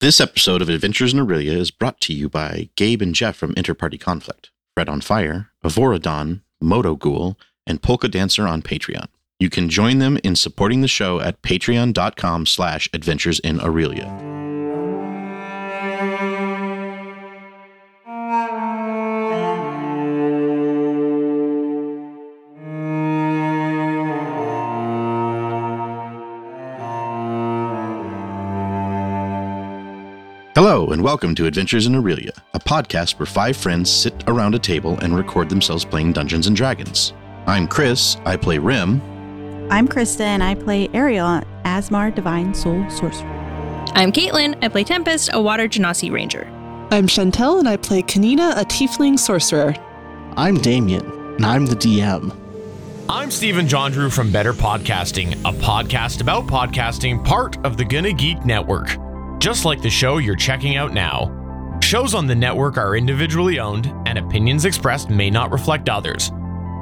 This episode of Adventures in Aurelia is brought to you by Gabe and Jeff from Interparty Conflict, Fred on Fire, Avoradon, Moto Ghoul, and Polka Dancer on Patreon. You can join them in supporting the show at patreon.com slash adventures in Aurelia. Hello, and welcome to Adventures in Aurelia, a podcast where five friends sit around a table and record themselves playing Dungeons and Dragons. I'm Chris, I play Rim. I'm Krista, and I play Ariel, Aasimar Divine Soul Sorcerer. I'm Caitlin. I play Tempest, a Water Genasi Ranger. I'm Chantel, and I play Kanina, a Tiefling Sorcerer. I'm Damien, and I'm the DM. I'm Stephen John Drew from Better Podcasting, a podcast about podcasting, part of the Gonna Geek Network. Just like the show you're checking out now. Shows on the network are individually owned, and opinions expressed may not reflect others.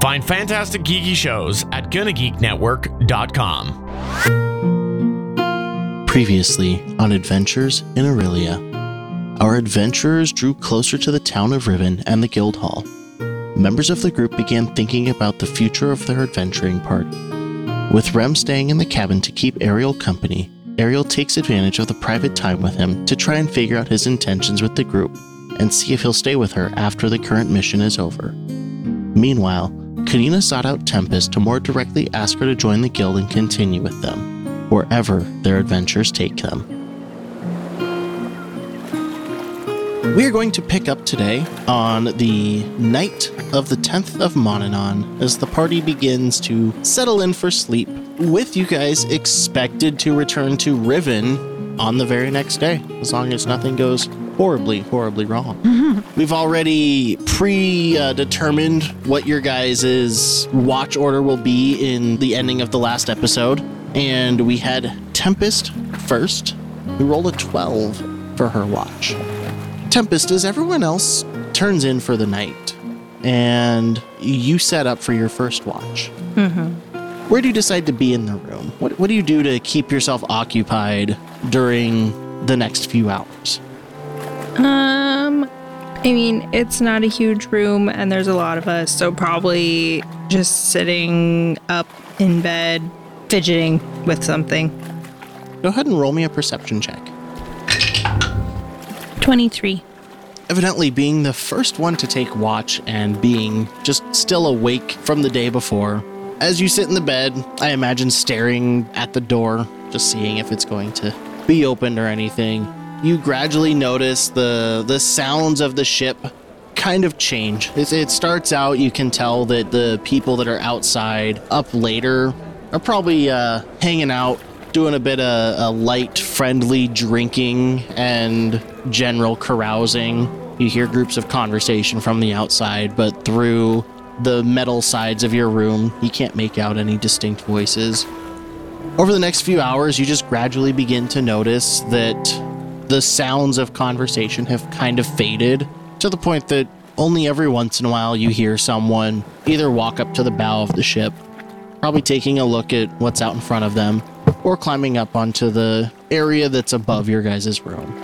Find fantastic geeky shows at GonnaGeekNetwork.com. Previously on Adventures in Aurelia, our adventurers drew closer to the town of Riven and the Guild Hall. Members of the group began thinking about the future of their adventuring party. With Rem staying in the cabin to keep Ariel company, Ariel takes advantage of the private time with him to try and figure out his intentions with the group and see if he'll stay with her after the current mission is over. Meanwhile, Kanina sought out Tempest to more directly ask her to join the guild and continue with them, wherever their adventures take them. We are going to pick up today on the night of the 10th of Monanon as the party begins to settle in for sleep, with you guys expected to return to Riven on the very next day, as long as nothing goes horribly, horribly wrong. Mm-hmm. We've already predetermined what your guys' watch order will be in the ending of the last episode, and we had Tempest first, who rolled a 12 for her watch. Tempest, as everyone else turns in for the night, and you set up for your first watch. Where do you decide to be in the room? What, what do you do to keep yourself occupied during the next few hours? Um, I mean, it's not a huge room and there's a lot of us, so probably just sitting up in bed, fidgeting with something. Go ahead and roll me a perception check. 23. Evidently, being the first one to take watch and being just still awake from the day before, as you sit in the bed, I imagine staring at the door, just seeing if it's going to be opened or anything. You gradually notice the the sounds of the ship kind of change. It, it starts out, you can tell that the people that are outside up later are probably uh, hanging out, doing a bit of a light, friendly drinking and general carousing. You hear groups of conversation from the outside, but through the metal sides of your room, you can't make out any distinct voices. Over the next few hours, you just gradually begin to notice that the sounds of conversation have kind of faded to the point that only every once in a while you hear someone either walk up to the bow of the ship, probably taking a look at what's out in front of them, or climbing up onto the area that's above your guys' room.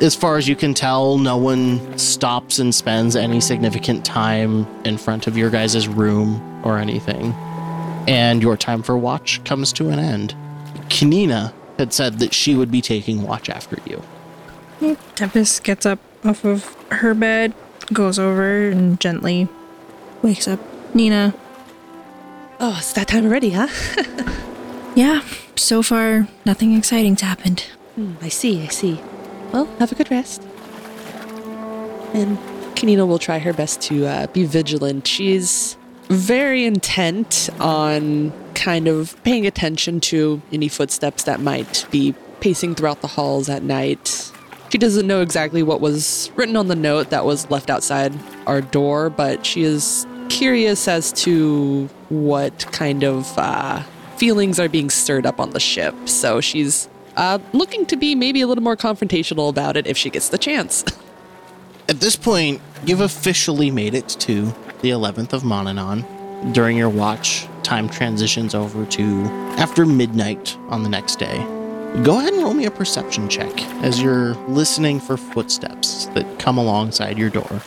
As far as you can tell, no one stops and spends any significant time in front of your guys' room or anything. And your time for watch comes to an end. Kanina had said that she would be taking watch after you. Tempest gets up off of her bed, goes over and gently wakes up Nina. Oh, it's that time already, huh? Yeah, so far, nothing exciting's happened. Hmm, I see, I see. Well, have a good rest. And Kanina will try her best to uh, be vigilant. She's very intent on kind of paying attention to any footsteps that might be pacing throughout the halls at night. She doesn't know exactly what was written on the note that was left outside our door, but she is curious as to what kind of uh, feelings are being stirred up on the ship. So she's uh, looking to be maybe a little more confrontational about it if she gets the chance. At this point, you've officially made it to the 11th of Monanon. During your watch, time transitions over to after midnight on the next day. Go ahead and roll me a perception check as you're listening for footsteps that come alongside your door.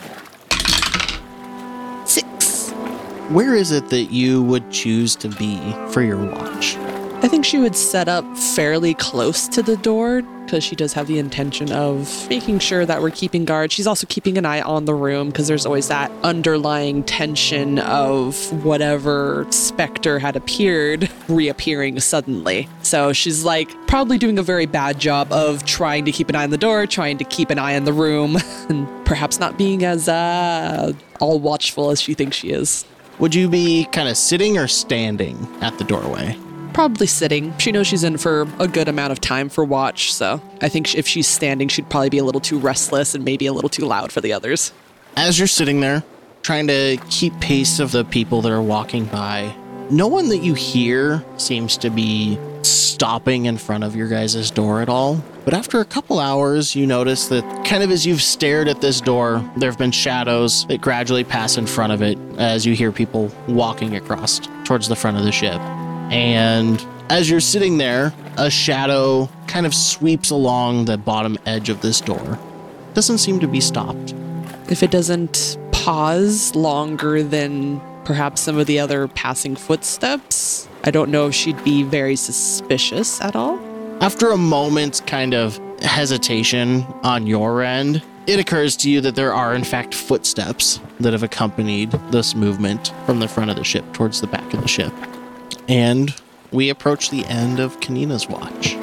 Where is it that you would choose to be for your watch? I think she would set up fairly close to the door because she does have the intention of making sure that we're keeping guard. She's also keeping an eye on the room because there's always that underlying tension of whatever specter had appeared reappearing suddenly. So she's like probably doing a very bad job of trying to keep an eye on the door, trying to keep an eye on the room, and perhaps not being as uh, all watchful as she thinks she is. Would you be kind of sitting or standing at the doorway? Probably sitting. She knows she's in for a good amount of time for watch, so I think if she's standing, she'd probably be a little too restless and maybe a little too loud for the others. As you're sitting there, trying to keep pace of the people that are walking by, no one that you hear seems to be stopping in front of your guys' door at all. But after a couple hours, you notice that kind of as you've stared at this door, there have been shadows that gradually pass in front of it as you hear people walking across towards the front of the ship. And as you're sitting there, a shadow kind of sweeps along the bottom edge of this door. Doesn't seem to be stopped. If it doesn't pause longer than perhaps some of the other passing footsteps, I don't know if she'd be very suspicious at all. After a moment's kind of hesitation on your end, it occurs to you that there are, in fact, footsteps that have accompanied this movement from the front of the ship towards the back of the ship. And we approach the end of Kanina's watch.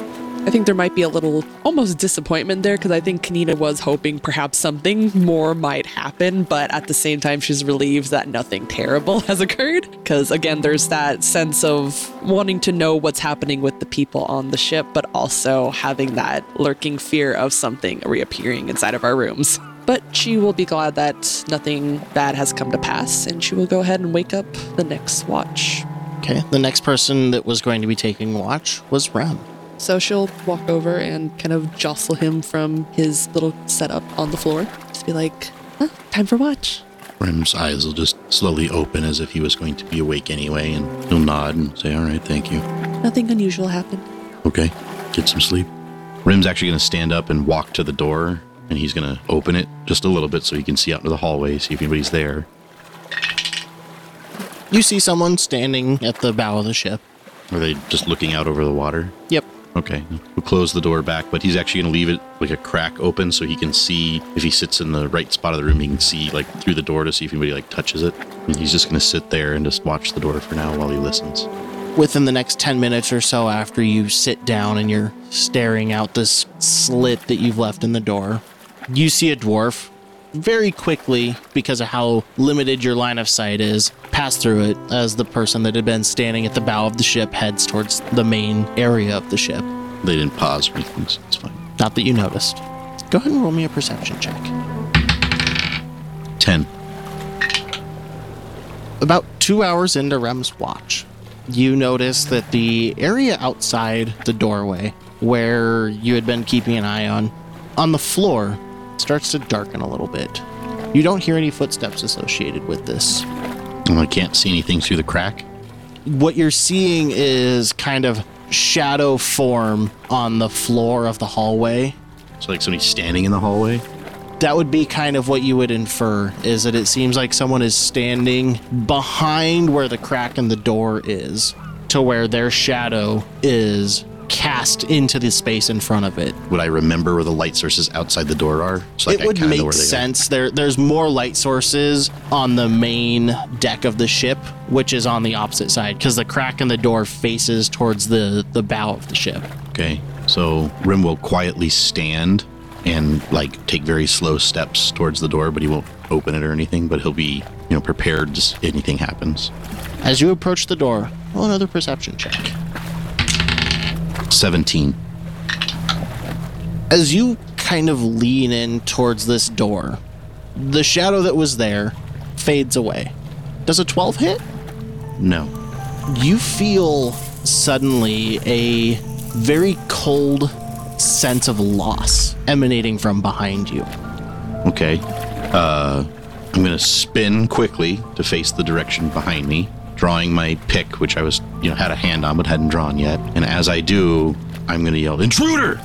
I think there might be a little almost disappointment there because I think Kanina was hoping perhaps something more might happen, but at the same time, she's relieved that nothing terrible has occurred. Because again, there's that sense of wanting to know what's happening with the people on the ship, but also having that lurking fear of something reappearing inside of our rooms. But she will be glad that nothing bad has come to pass, and she will go ahead and wake up the next watch. Okay, the next person that was going to be taking watch was Rem. So she'll walk over and kind of jostle him from his little setup on the floor. Just be like, huh, time for watch. Rem's eyes will just slowly open as if he was going to be awake anyway, and he'll nod and say, All right, thank you. Nothing unusual happened. Okay, get some sleep. Rim's actually going to stand up and walk to the door, and he's going to open it just a little bit so he can see out into the hallway, see if anybody's there. You see someone standing at the bow of the ship. Are they just looking out over the water? Yep. Okay, we'll close the door back, but he's actually going to leave it like a crack open so he can see if he sits in the right spot of the room, he can see like through the door to see if anybody like touches it. And he's just going to sit there and just watch the door for now while he listens. Within the next 10 minutes or so after you sit down and you're staring out this slit that you've left in the door, you see a dwarf very quickly, because of how limited your line of sight is, pass through it as the person that had been standing at the bow of the ship heads towards the main area of the ship. They didn't pause or anything, so it's fine. Not that you noticed. Go ahead and roll me a perception check. 10. About two hours into Rem's watch, you notice that the area outside the doorway, where you had been keeping an eye on, on the floor, starts to darken a little bit. You don't hear any footsteps associated with this. Well, I can't see anything through the crack. What you're seeing is kind of shadow form on the floor of the hallway. So, like somebody standing in the hallway. That would be kind of what you would infer is that it seems like someone is standing behind where the crack in the door is to where their shadow is cast into the space in front of it. Would I remember where the light sources outside the door are? So, like, it would make where they are. sense. There, there's more light sources on the main deck of the ship, which is on the opposite side, because the crack in the door faces towards the the bow of the ship. Okay, so Rim will quietly stand and like take very slow steps towards the door, but he won't open it or anything. But he'll be, you know, prepared if anything happens. As you approach the door, roll another perception check. Seventeen. As you kind of lean in towards this door, the shadow that was there fades away. Does a 12 hit? No. You feel suddenly a very cold sense of loss emanating from behind you. Okay. Uh, I'm gonna spin quickly to face the direction behind me, drawing my pick, which I was, you know, had a hand on but hadn't drawn yet. And as I do, I'm going to yell, Intruder!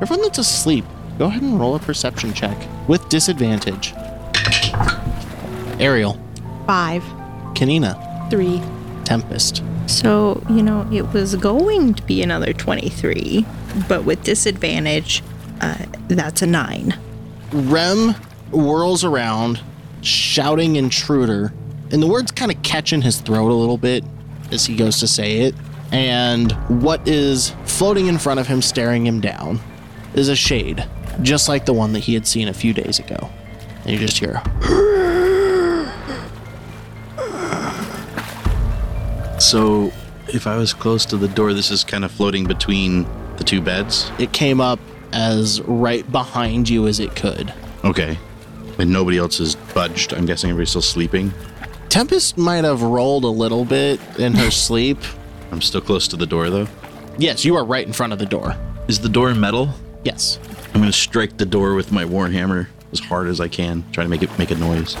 Everyone that's asleep, go ahead and roll a perception check with disadvantage. Ariel, Five. Kanina, Three. Tempest. So, you know, it was going to be another 23, but with disadvantage, uh, that's a 9. Rem whirls around, shouting intruder, and the words kind of catch in his throat a little bit as he goes to say it. And what is floating in front of him, staring him down, is a shade, just like the one that he had seen a few days ago. And you just hear, So, if I was close to the door, this is kind of floating between the two beds? it came up as right behind you as it could. Okay. And nobody else has budged. I'm guessing everybody's still sleeping. Tempest might have rolled a little bit in her sleep. I'm still close to the door, though. Yes, you are right in front of the door. Is the door metal? Yes. I'm going to strike the door with my warhammer as hard as I can, try to make it make a noise.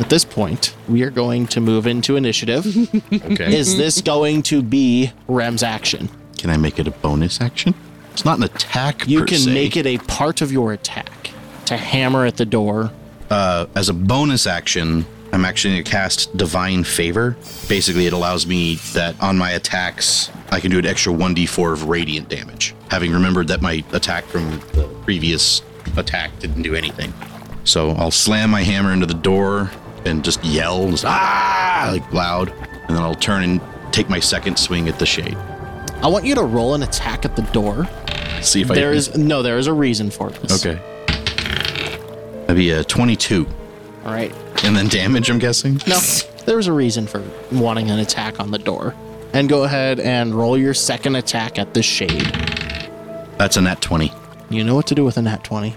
At this point, we are going to move into initiative. Okay. Is this going to be Rem's action? can I make it a bonus action? It's not an attack. You can se. make it a part of your attack to hammer at the door. uh, as a bonus action. I'm actually going to cast Divine Favor. Basically, it allows me that on my attacks, I can do an extra 1d4 of radiant damage, having remembered that my attack from the previous attack didn't do anything. So I'll slam my hammer into the door and just yell, just, ah, like loud, and then I'll turn and take my second swing at the shade. I want you to roll an attack at the door. See if I There is no, there is a reason for this. okay. That'd be a 22, All right. And then damage. I'm guessing. No, there's a reason for wanting an attack on the door. And go ahead and roll your second attack at the shade. That's a nat 20. You know what to do with a nat 20.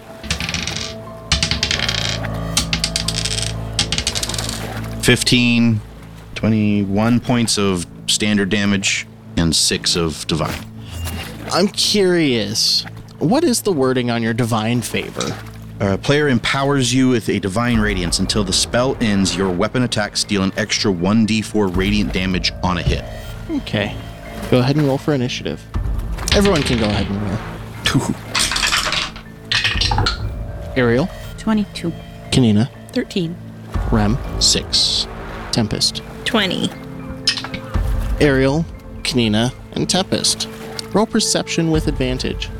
15, 21 points of standard damage, and 6 of divine. I'm curious, what is the wording on your divine favor? A player empowers you with a divine radiance until the spell ends. Your weapon attacks deal an extra 1d4 radiant damage on a hit. Okay. Go ahead and roll for initiative. Everyone can go ahead and roll. Ariel, 22. Kanina, 13. Rem, 6. Tempest. 20. Ariel, Kanina, and Tempest. Roll perception with advantage.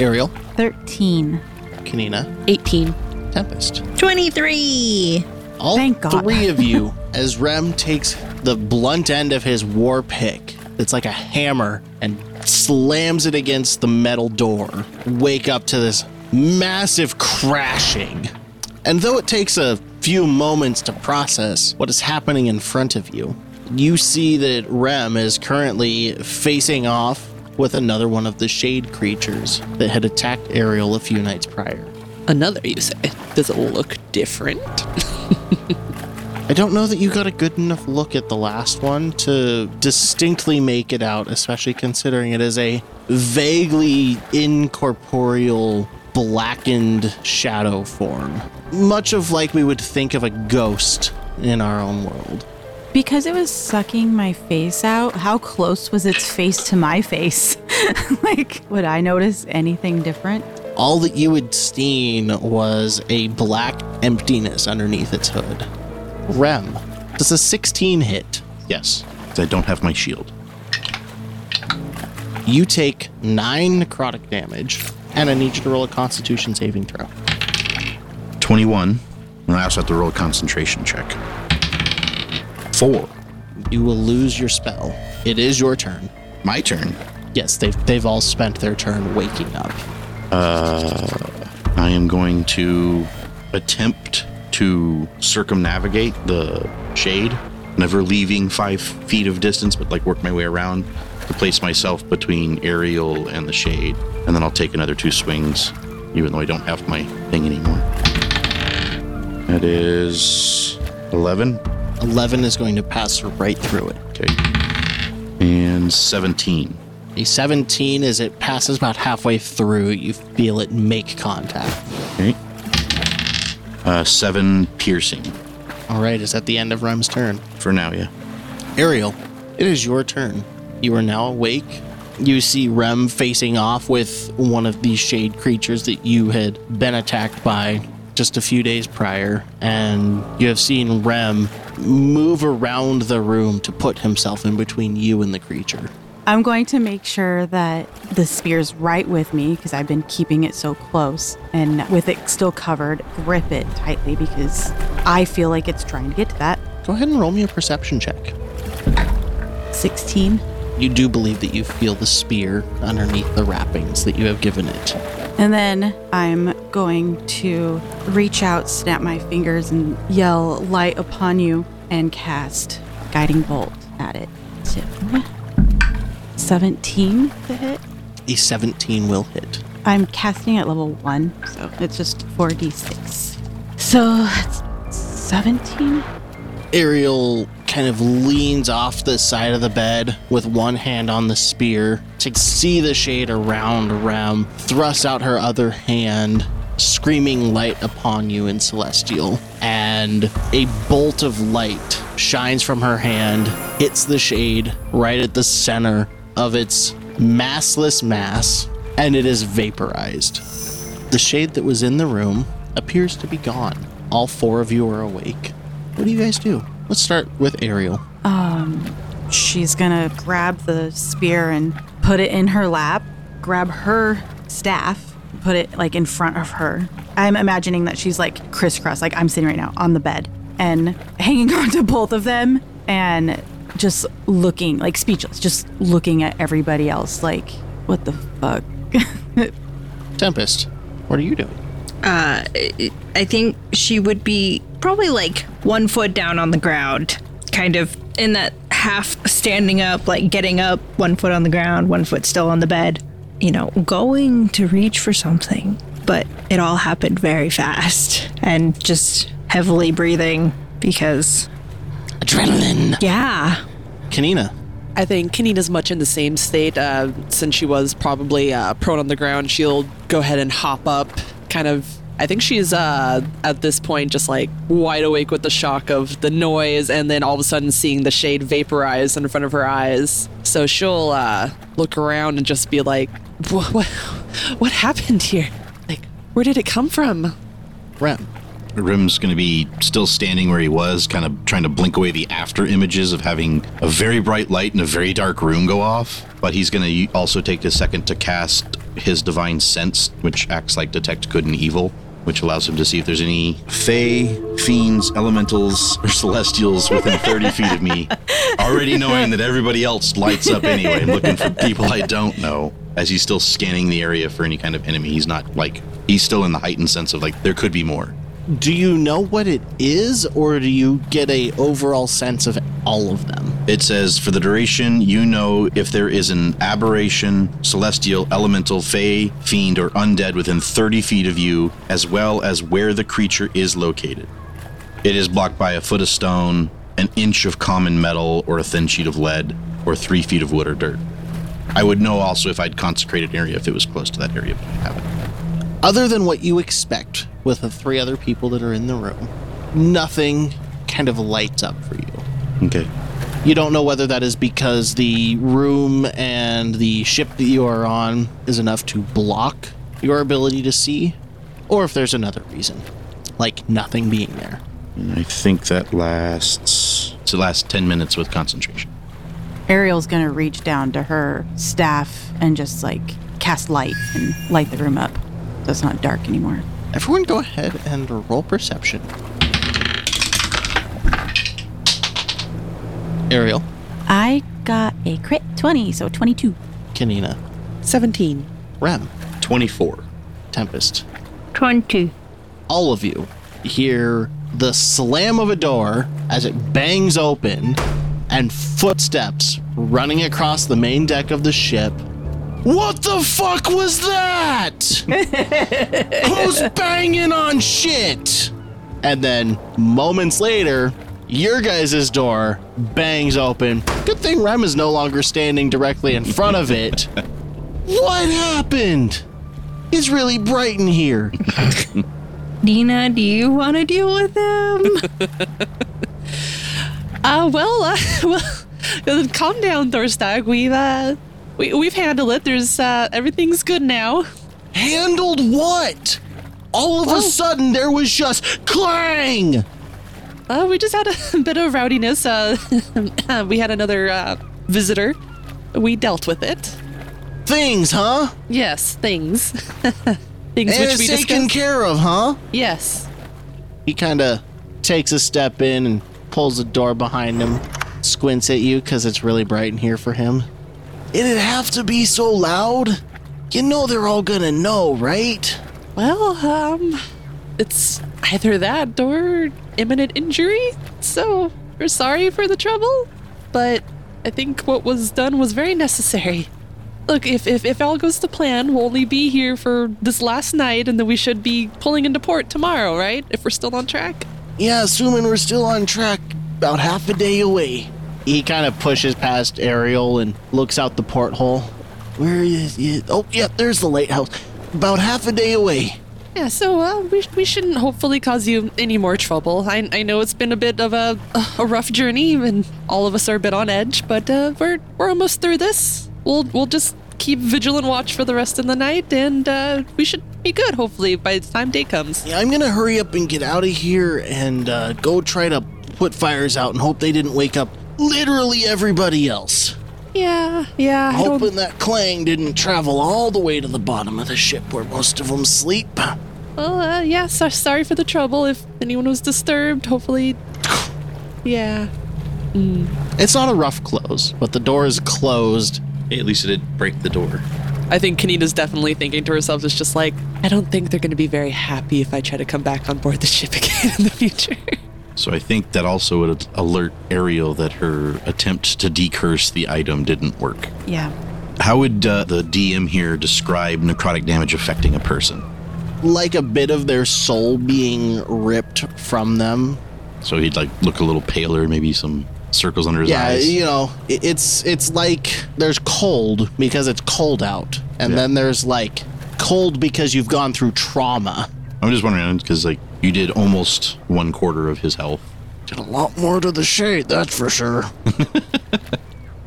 Ariel, 13. Kanina, 18. Tempest. 23. All Thank God. three of you, as Rem takes the blunt end of his war pick, that's like a hammer, and slams it against the metal door, wake up to this massive crashing. And though it takes a few moments to process what is happening in front of you, you see that Rem is currently facing off with another one of the shade creatures that had attacked Ariel a few nights prior. Another, you say. Does it look different? I don't know that you got a good enough look at the last one to distinctly make it out, especially considering it is a vaguely incorporeal, blackened shadow form. Much of like we would think of a ghost in our own world. Because it was sucking my face out, how close was its face to my face? like, would I notice anything different? All that you had seen was a black emptiness underneath its hood. Rem, does a 16 hit? Yes, 'cause I don't have my shield. You take nine necrotic damage, and I need you to roll a constitution saving throw. 21. And I also have to roll a concentration check. 4. You will lose your spell. It is your turn. My turn. Yes, they've they've all spent their turn waking up. Uh, I am going to attempt to circumnavigate the shade, never leaving five feet of distance, but like work my way around to place myself between Ariel and the shade. And then I'll take another two swings, even though I don't have my thing anymore. That is 11. Is going to pass right through it. Okay. And 17. A seventeen, as it passes about halfway through, you feel it make contact. Okay. Uh, 7 piercing. All right, is at the end of Rem's turn. For now, yeah. Ariel, it is your turn. You are now awake. you see Rem facing off with one of these shade creatures that you had been attacked by just a few days prior, and you have seen Rem move around the room to put himself in between you and the creature. I'm going to make sure that the spear's right with me because I've been keeping it so close and with it still covered, grip it tightly because I feel like it's trying to get to that. Go ahead and roll me a perception check. 16. You do believe that you feel the spear underneath the wrappings that you have given it. And then I'm going to reach out, snap my fingers, and yell light upon you and cast guiding bolt at it. So, 17 to hit. A 17 will hit. I'm casting at level 1, so it's just 4d6. So it's 17? Ariel kind of leans off the side of the bed with one hand on the spear to see the shade around Rem, thrusts out her other hand, screaming light upon you in Celestial. And a bolt of light shines from her hand, hits the shade right at the center of its massless mass, and it is vaporized. The shade that was in the room appears to be gone. All four of you are awake. What do you guys do? Let's start with Ariel. Um, she's gonna grab the spear and put it in her lap, grab her staff, put it like in front of her. I'm imagining that she's like crisscross, like I'm sitting right now on the bed and hanging on to both of them and just looking like speechless, just looking at everybody else like, what the fuck? Tempest, what are you doing? Uh, I think she would be probably like one foot down on the ground, kind of in that half standing up, like getting up, one foot on the ground, one foot still on the bed, you know, going to reach for something. But it all happened very fast and just heavily breathing because, Adrenaline. yeah. Kanina, I think Kanina's much in the same state. Uh, since she was probably uh, prone on the ground, she'll go ahead and hop up. Kind of, I think she's uh, at this point just like wide awake with the shock of the noise, and then all of a sudden seeing the shade vaporize in front of her eyes. So she'll uh, look around and just be like, "What? What, what happened here? Like, where did it come from?" Rem. Rim's going to be still standing where he was, kind of trying to blink away the after images of having a very bright light in a very dark room go off. But he's going to also take a second to cast his divine sense, which acts like detect good and evil, which allows him to see if there's any fae, fiends, elementals, or celestials within 30 feet of me. Already knowing that everybody else lights up anyway, looking for people I don't know. As he's still scanning the area for any kind of enemy, he's not like he's still in the heightened sense of like there could be more. Do you know what it is, or do you get a overall sense of all of them? It says for the duration, you know if there is an aberration, celestial, elemental, fey, fiend, or undead within 30 feet of you, as well as where the creature is located. It is blocked by a foot of stone, an inch of common metal, or a thin sheet of lead, or three feet of wood or dirt. I would know also if I'd consecrated an area if it was close to that area, but I haven't. Other than what you expect with the three other people that are in the room, nothing kind of lights up for you. Okay. You don't know whether that is because the room and the ship that you are on is enough to block your ability to see, or if there's another reason, like nothing being there. I think that lasts. It's the last 10 minutes with concentration. Ariel's gonna reach down to her staff and just like cast light and light the room up so it's not dark anymore. Everyone go ahead and roll perception. Ariel, I got a crit 20, so 22. Kanina, 17. Rem, 24. Tempest. 20. all of you hear the slam of a door as it bangs open and footsteps running across the main deck of the ship. What the fuck was that? Who's banging on shit? And then moments later, your guys' door bangs open. Good thing Rem is no longer standing directly in front of it. what happened? It's really bright in here. Dina, do you want to deal with him? Uh, well, uh, well, calm down, Thorstag. We've, uh, we, we've handled it. There's uh, everything's good now. Handled what? All of a sudden, there was just clang. Uh, we just had a bit of rowdiness. Uh, we had another uh, visitor. We dealt with it. Things, huh? Yes, things. things And which we taken care of, huh? Yes. He kind of takes a step in and pulls the door behind him, squints at you because it's really bright in here for him. It'd have to be so loud. You know they're all gonna know, right? Well, um, it's either that or imminent injury. So we're sorry for the trouble, but I think what was done was very necessary. Look, if, if, if all goes to plan, we'll only be here for this last night, and then we should be pulling into port tomorrow, right? If we're still on track. Yeah, assuming we're still on track, about half a day away. He kind of pushes past Ariel and looks out the porthole. Where is it? Oh, yeah, there's the lighthouse. About half a day away. Yeah, so uh, we, we shouldn't hopefully cause you any more trouble. I, I know it's been a bit of a, a rough journey, and all of us are a bit on edge, but uh, we're we're almost through this. We'll we'll just keep vigilant watch for the rest of the night, and uh, we should be good hopefully by the time day comes. Yeah, I'm gonna hurry up and get out of here and uh, go try to put fires out and hope they didn't wake up literally everybody else. Yeah, yeah. I don't, Hoping that clang didn't travel all the way to the bottom of the ship where most of them sleep. well, uh, yeah. So, sorry for the trouble. If anyone was disturbed, hopefully. Yeah. It's not a rough close, but the door is closed. At least it did break the door. I think Kanina's definitely thinking to herself, it's just like, I don't think they're going to be very happy if I try to come back on board the ship again in the future. So I think that also would alert Ariel that her attempt to decurse the item didn't work. Yeah. How would uh, the DM here describe necrotic damage affecting a person? Like a bit of their soul being ripped from them. So he'd like look a little paler, maybe some circles under his Yeah, eyes. you know, it's it's like there's cold because it's cold out, and Yeah. then there's like cold because you've gone through trauma. I'm just wondering because like you did almost one quarter of his health. Did a lot more to the shade, that's for sure.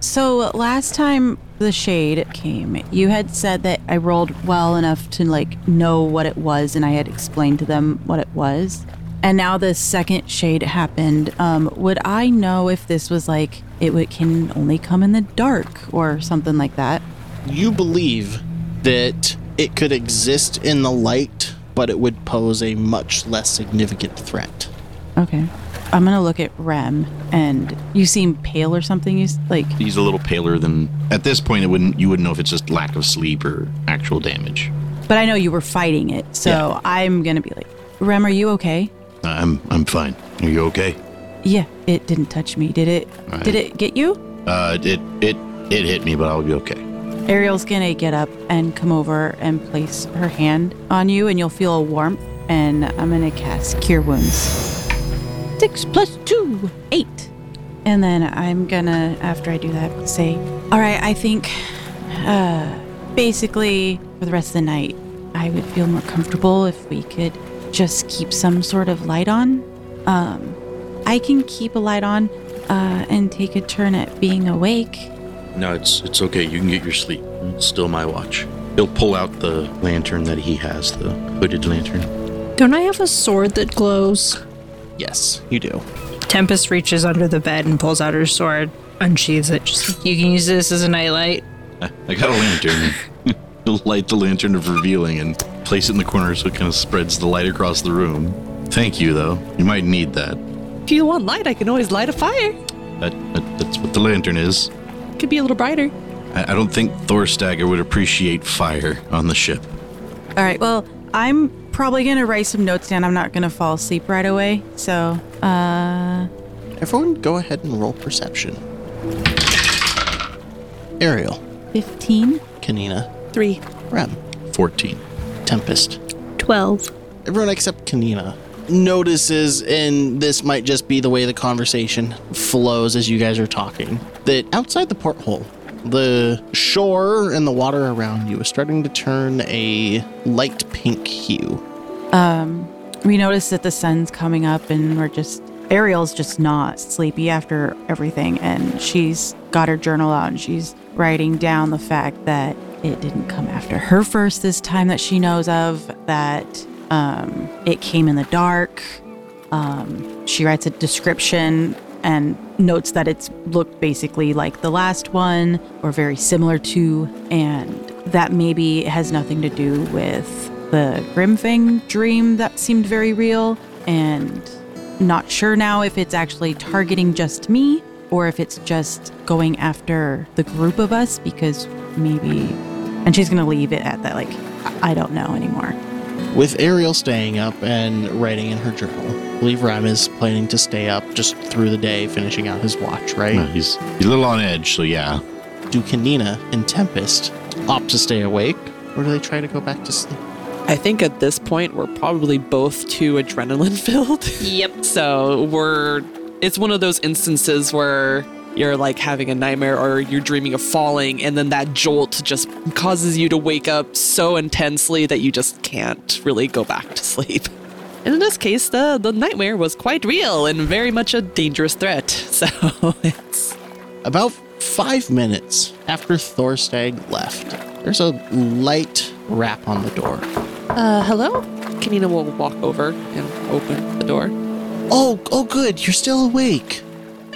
So last time the shade came, you had said that I rolled well enough to like know what it was, and I had explained to them what it was. And now the second shade happened. Um, would I know if this was like it would, can only come in the dark or something like that? You believe that it could exist in the light, but it would pose a much less significant threat. Okay. I'm gonna look at Rem, and you seem pale or something. You s- like He's a little paler than at this point. It wouldn't you wouldn't know if it's just lack of sleep or actual damage. But I know you were fighting it, so Yeah. I'm gonna be like, Rem, are you okay? I'm I'm fine. Are you okay? Yeah, it didn't touch me, did it? Right. Did it get you? Uh, it it it hit me, but I'll be okay. Ariel's gonna get up and come over and place her hand on you, and you'll feel a warmth. And I'm gonna cast Cure Wounds. Six plus two, eight. And then I'm gonna, after I do that, say, All right, I think uh, basically for the rest of the night, I would feel more comfortable if we could just keep some sort of light on. Um, I can keep a light on uh, and take a turn at being awake. No, it's it's okay. You can get your sleep. It's still my watch. He'll pull out the lantern that he has, the hooded lantern. Don't I have a sword that glows? Yes, you do. Tempest reaches under the bed and pulls out her sword, unsheathes it. Just you can use this as a nightlight. I I got a lantern. He'll light the lantern of revealing and place it in the corner so it kind of spreads the light across the room. Thank you, though. You might need that. If you want light, I can always light a fire. That, that that's what the lantern is. Could be a little brighter. I, I don't think Thorstagger would appreciate fire on the ship. All right. Well, I'm probably gonna write some notes down. I'm not gonna fall asleep right away. So, uh, Everyone, go ahead and roll perception. Ariel, 15. Kanina, Three. Rem, 14. Tempest. 12. Everyone except Kanina notices, and this might just be the way the conversation flows as you guys are talking, that outside the porthole, the shore and the water around you is starting to turn a light pink hue. Um, we notice that the sun's coming up, and we're just Ariel's just not sleepy after everything, and she's got her journal out and she's writing down the fact that it didn't come after her first this time that she knows of, that um, it came in the dark. Um, she writes a description and notes that it's looked basically like the last one or very similar to, and that maybe has nothing to do with the Grimfang dream that seemed very real, and not sure now if it's actually targeting just me or if it's just going after the group of us because maybe. And she's gonna leave it at that, like, I don't know anymore. With Ariel staying up and writing in her journal, believe Rhyme is planning to stay up just through the day, finishing out his watch, right? Uh, he's, he's a little on edge, so yeah. Do Kanina and Tempest opt to stay awake, or do they try to go back to sleep? I think at this point we're probably both too adrenaline filled. Yep. so we're it's one of those instances where you're like having a nightmare or you're dreaming of falling and then that jolt just causes you to wake up so intensely that you just can't really go back to sleep. And in this case, the, the nightmare was quite real and very much a dangerous threat. So it's About five minutes after Thorstag left, there's a light rap on the door. uh hello? Kanina will walk over and open the door. Oh, oh, good, you're still awake.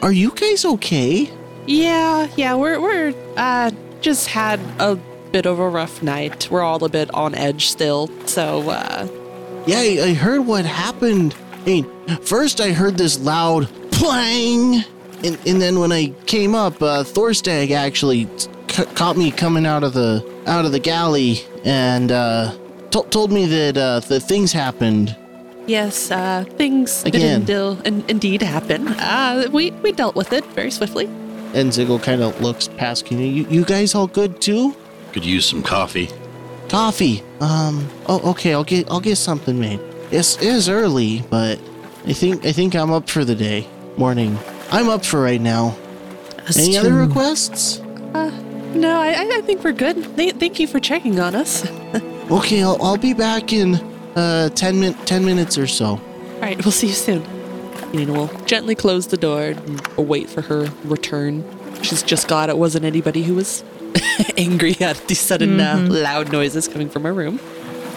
Are you guys okay? Yeah, yeah, we're we're uh just had a bit of a rough night. We're all a bit on edge still. So uh Yeah, I, I heard what happened. I mean, first I heard this loud plang, and, and then when I came up, uh, Thorstag actually c- caught me coming out of the out of the galley and uh, to- told me that uh, the things happened. yes, uh things Again. did indeed, in, indeed happen. Uh we we dealt with it very swiftly. And Ziggle kind of looks past Kina. You, you guys all good too? Could use some coffee. Coffee. Um. Oh, okay. I'll get I'll get something made. It's it is early, but I think I think I'm up for the day. Morning. I'm up for right now. Any other requests? No, I I- think we're good. Th- thank you for checking on us. Okay, I'll, I'll be back in uh 10 min 10 minutes or so. All right, we'll see you soon. Kanina will gently close the door and wait for her return. She's just glad it wasn't anybody who was angry at the sudden uh, loud noises coming from her room.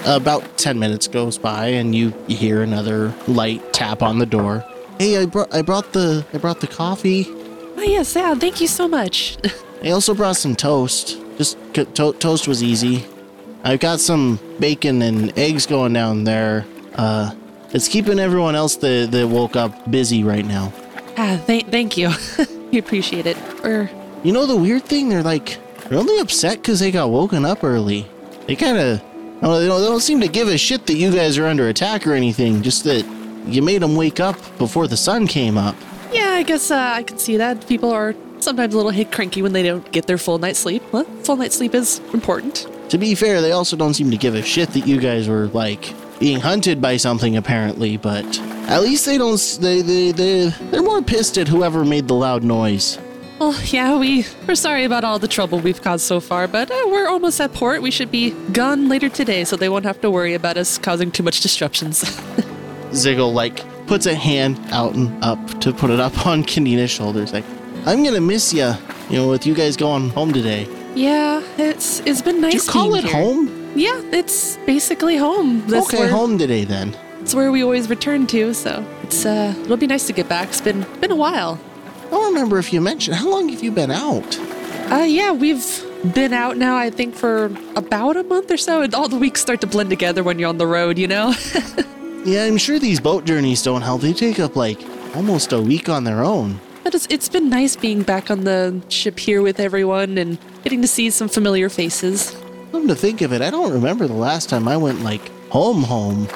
About 10 minutes goes by and you hear another light tap on the door. Hey, I brought I brought the I brought the coffee. Oh yes, yeah, thank you so much. I also brought some toast. Just c- to- toast was easy. I've got some bacon and eggs going down there. Uh, it's keeping everyone else that, that woke up busy right now. ah, th- thank you. we appreciate it. Or You know the weird thing? They're like they're only upset because they got woken up early. They kind of they don't, they don't seem to give a shit that you guys are under attack or anything. Just that you made them wake up before the sun came up. yeah, I guess uh, I can see that people are sometimes a little hit cranky when they don't get their full night's sleep. Well, full night's sleep is important. To be fair, they also don't seem to give a shit that you guys were like being hunted by something apparently, but at least they don't they they they they're more pissed at whoever made the loud noise. Well, yeah, we we're sorry about all the trouble we've caused so far, but uh, we're almost at port. We should be gone later today, so they won't have to worry about us causing too much disruptions. Ziggle like puts a hand out and up to put it up on Kanina's shoulders like I'm going to miss you, you know, with you guys going home today. yeah, it's it's been nice. Do you call it here. home? Yeah, it's basically home. That's okay, where, home today then. It's where we always return to, so it's uh it'll be nice to get back. It's been been a while. I don't remember if you mentioned how long have you been out? Uh yeah, we've been out now I think for about a month or so. And all the weeks start to blend together when you're on the road, you know? Yeah, I'm sure these boat journeys don't help. They take up like almost a week on their own. But it's, it's been nice being back on the ship here with everyone and getting to see some familiar faces. Come to think of it, I don't remember the last time I went like home home.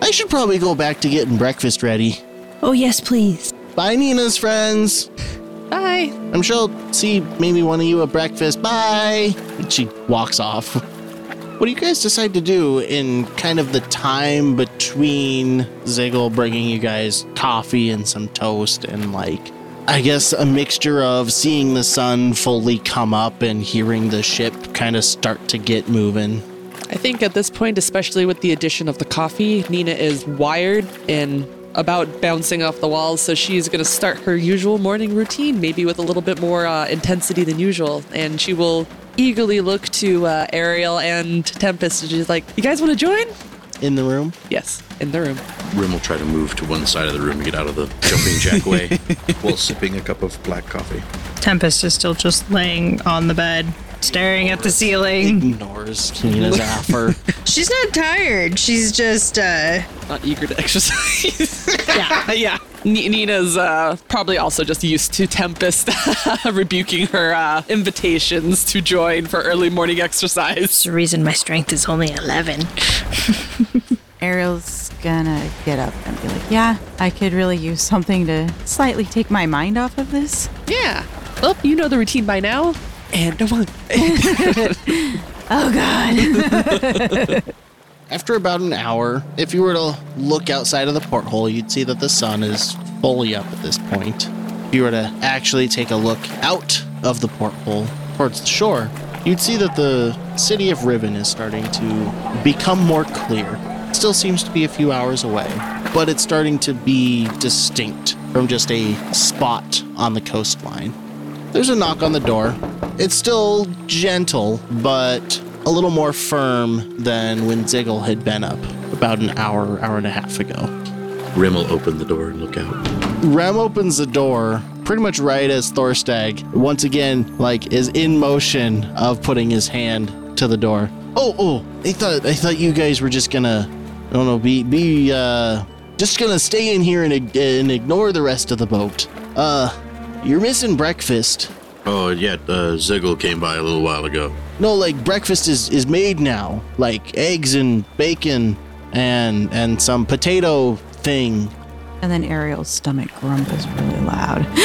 I should probably go back to getting breakfast ready. Oh, yes, please. Bye, Nina's friends. Bye. I'm sure I'll see maybe one of you at breakfast. Bye. And she walks off. What do you guys decide to do in kind of the time between Ziggle bringing you guys coffee and some toast and like, I guess a mixture of seeing the sun fully come up and hearing the ship kind of start to get moving? I think at this point, especially with the addition of the coffee, Nina is wired in about bouncing off the walls, so she's going to start her usual morning routine, maybe with a little bit more uh, intensity than usual. And she will eagerly look to uh, Ariel and Tempest, and she's like, You guys want to join? In the room? Yes, in the room. Rim will try to move to one side of the room to get out of the jumping jack way while sipping a cup of black coffee. Tempest is still just laying on the bed, staring at the ceiling. Ignores Nina's offer. She's not tired. She's just uh Not eager to exercise. yeah, yeah. N- Nina's uh, probably also just used to Tempest rebuking her uh, invitations to join for early morning exercise. It's the reason my strength is only 11. Ariel's gonna get up and be like, Yeah, I could really use something to slightly take my mind off of this. Yeah. Well, you know the routine by now. And come on. Oh, God. After about an hour, if you were to look outside of the porthole, you'd see that the sun is fully up at this point. If you were to actually take a look out of the porthole towards the shore, you'd see that the city of Riven is starting to become more clear. Still seems to be a few hours away, but it's starting to be distinct from just a spot on the coastline. There's a knock on the door. It's still gentle, but a little more firm than when Ziggle had been up about an hour, hour and a half ago. Rem will open the door and look out. Rem opens the door pretty much right as Thorstag once again like is in motion of putting his hand to the door. Oh, oh! I thought I thought you guys were just gonna, I don't know, be be uh, just gonna stay in here and and ignore the rest of the boat. Uh, you're missing breakfast. Oh, yeah, uh, Ziggle came by a little while ago. No, like breakfast is is made now, like eggs and bacon and and some potato thing. and then Ariel's stomach grumbles really loud.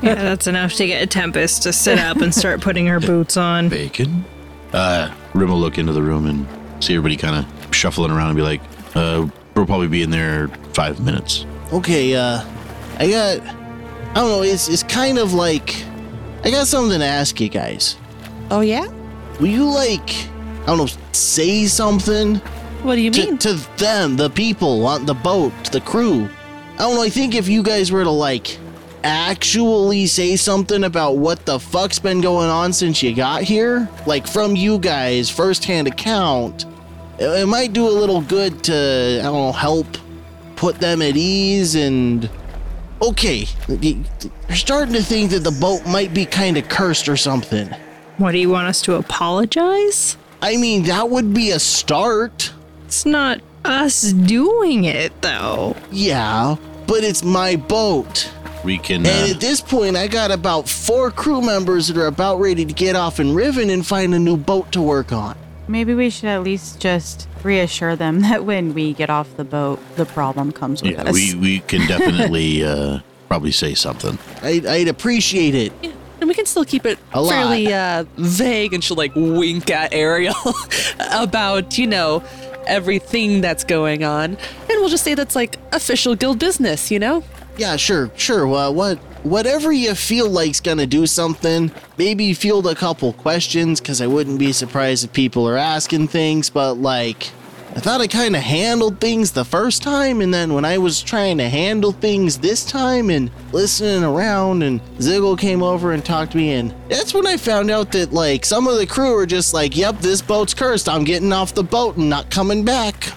Yeah, that's enough to get a Tempest to sit up and start putting her boots on. Bacon? Uh, Rem will look into the room and see everybody kind of shuffling around and be like, uh, we'll probably be in there five minutes. Okay, uh, I got, I don't know, it's, it's kind of like, I got something to ask you guys. Oh, yeah? Will you, like, I don't know, say something What do you to, mean? to them, the people on the boat, the crew? I don't know, I think if you guys were to, like, actually say something about what the fuck's been going on since you got here, like from you guys, firsthand account, it, it might do a little good to, I don't know, help put them at ease and okay they're starting to think that the boat might be kind of cursed or something What do you want us to apologize? i mean that would be a start It's not us doing it though. yeah but it's my boat We can, and uh, at this point i got about four crew members that are about ready to get off in riven and find a new boat to work on Maybe we should at least just reassure them that when we get off the boat, the problem comes with yeah, us. we, we can definitely, uh, probably say something. I, i'd appreciate it Yeah, and we can still keep it A lot. fairly uh, vague, and she'll like wink at Ariel about, you know, everything that's going on. And we'll just say that's like official guild business, you know? Yeah, sure, sure. Well, what, whatever you feel like's gonna do something. Maybe field a couple questions, cause I wouldn't be surprised if people are asking things. But like, I thought I kind of handled things the first time, and then when I was trying to handle things this time and listening around, and Ziggle came over and talked me, and that's when I found out that like some of the crew are just like, "Yep, this boat's cursed. I'm getting off the boat and not coming back."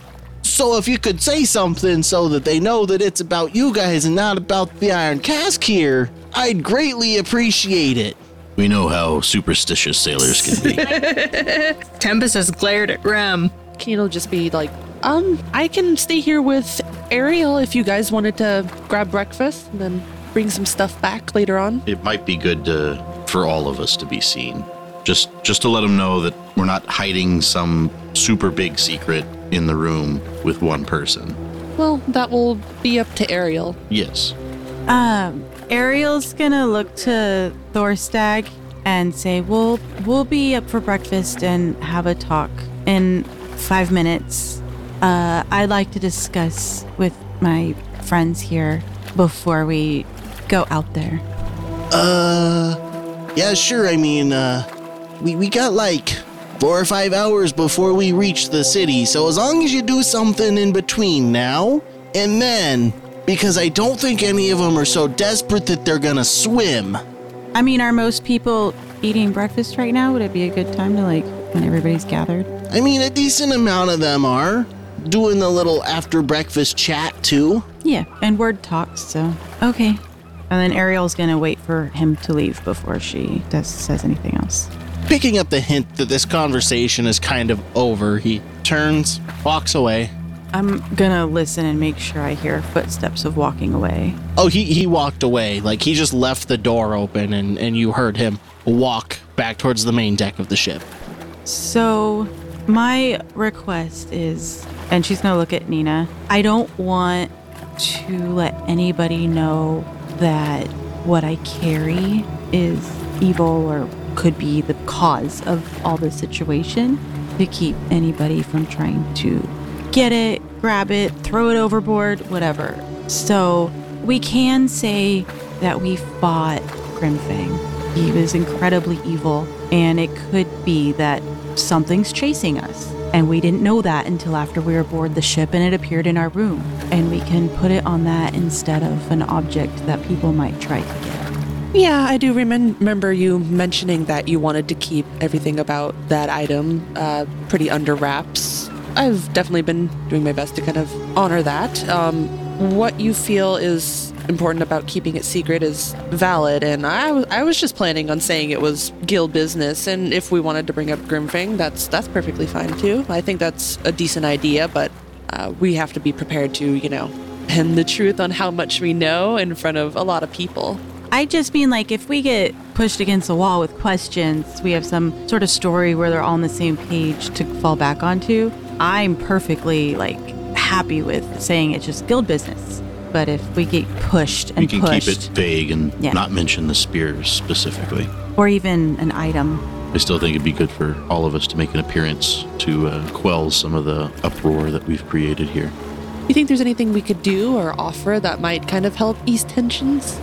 So if you could say something so that they know that it's about you guys and not about the Iron Cask here, I'd greatly appreciate it. We know how superstitious sailors can be. Tempest has glared at Rem. It'll just be like, um, I can stay here with Ariel if you guys wanted to grab breakfast and then bring some stuff back later on. it might be good to, for all of us to be seen. Just, just to let them know that we're not hiding some super big secret in the room with one person. Well, that will be up to Ariel. Yes. Um, Ariel's gonna look to Thorstag and say, "We'll we'll be up for breakfast and have a talk in five minutes. Uh, I'd like to discuss with my friends here before we go out there." Uh, yeah, sure. I mean, uh, we, we got like four or five hours before we reach the city, so as long as you do something in between now and then, because I don't think any of them are so desperate that they're gonna swim. I mean, are most people eating breakfast right now? Would it be a good time to like when everybody's gathered? I mean, a decent amount of them are doing the little after breakfast chat too. Yeah, and word talks, so okay. And then Ariel's gonna wait for him to leave before she does says anything else. Picking up the hint that this conversation is kind of over, he turns, walks away. I'm gonna listen and make sure I hear footsteps of walking away. Oh, he, he walked away. Like he just left the door open and, and you heard him walk back towards the main deck of the ship. So, my request is, and she's gonna look at Nina. I don't want to let anybody know that what I carry is evil or could be the cause of all this situation to keep anybody from trying to get it, grab it, throw it overboard, whatever. So, we can say that we fought Grimfang. He was incredibly evil, and it could be that something's chasing us. And we didn't know that until after we were aboard the ship and it appeared in our room. And we can put it on that instead of an object that people might try to get. Yeah, I do remem- remember you mentioning that you wanted to keep everything about that item uh, pretty under wraps. I've definitely been doing my best to kind of honor that. Um, what you feel is important about keeping it secret is valid, and I, w- I was just planning on saying it was guild business, and if we wanted to bring up Grimfang, that's that's perfectly fine too. I think that's a decent idea, but uh, we have to be prepared to, you know, pin the truth on how much we know in front of a lot of people. I just mean like if we get pushed against the wall with questions, we have some sort of story where they're all on the same page to fall back onto. I'm perfectly like happy with saying it's just guild business. But if we get pushed and We and can pushed, keep it vague and Yeah. not mention the spears specifically. or even an item, I still think it'd be good for all of us to make an appearance to uh, quell some of the uproar that we've created here. You think there's anything we could do or offer that might kind of help ease tensions?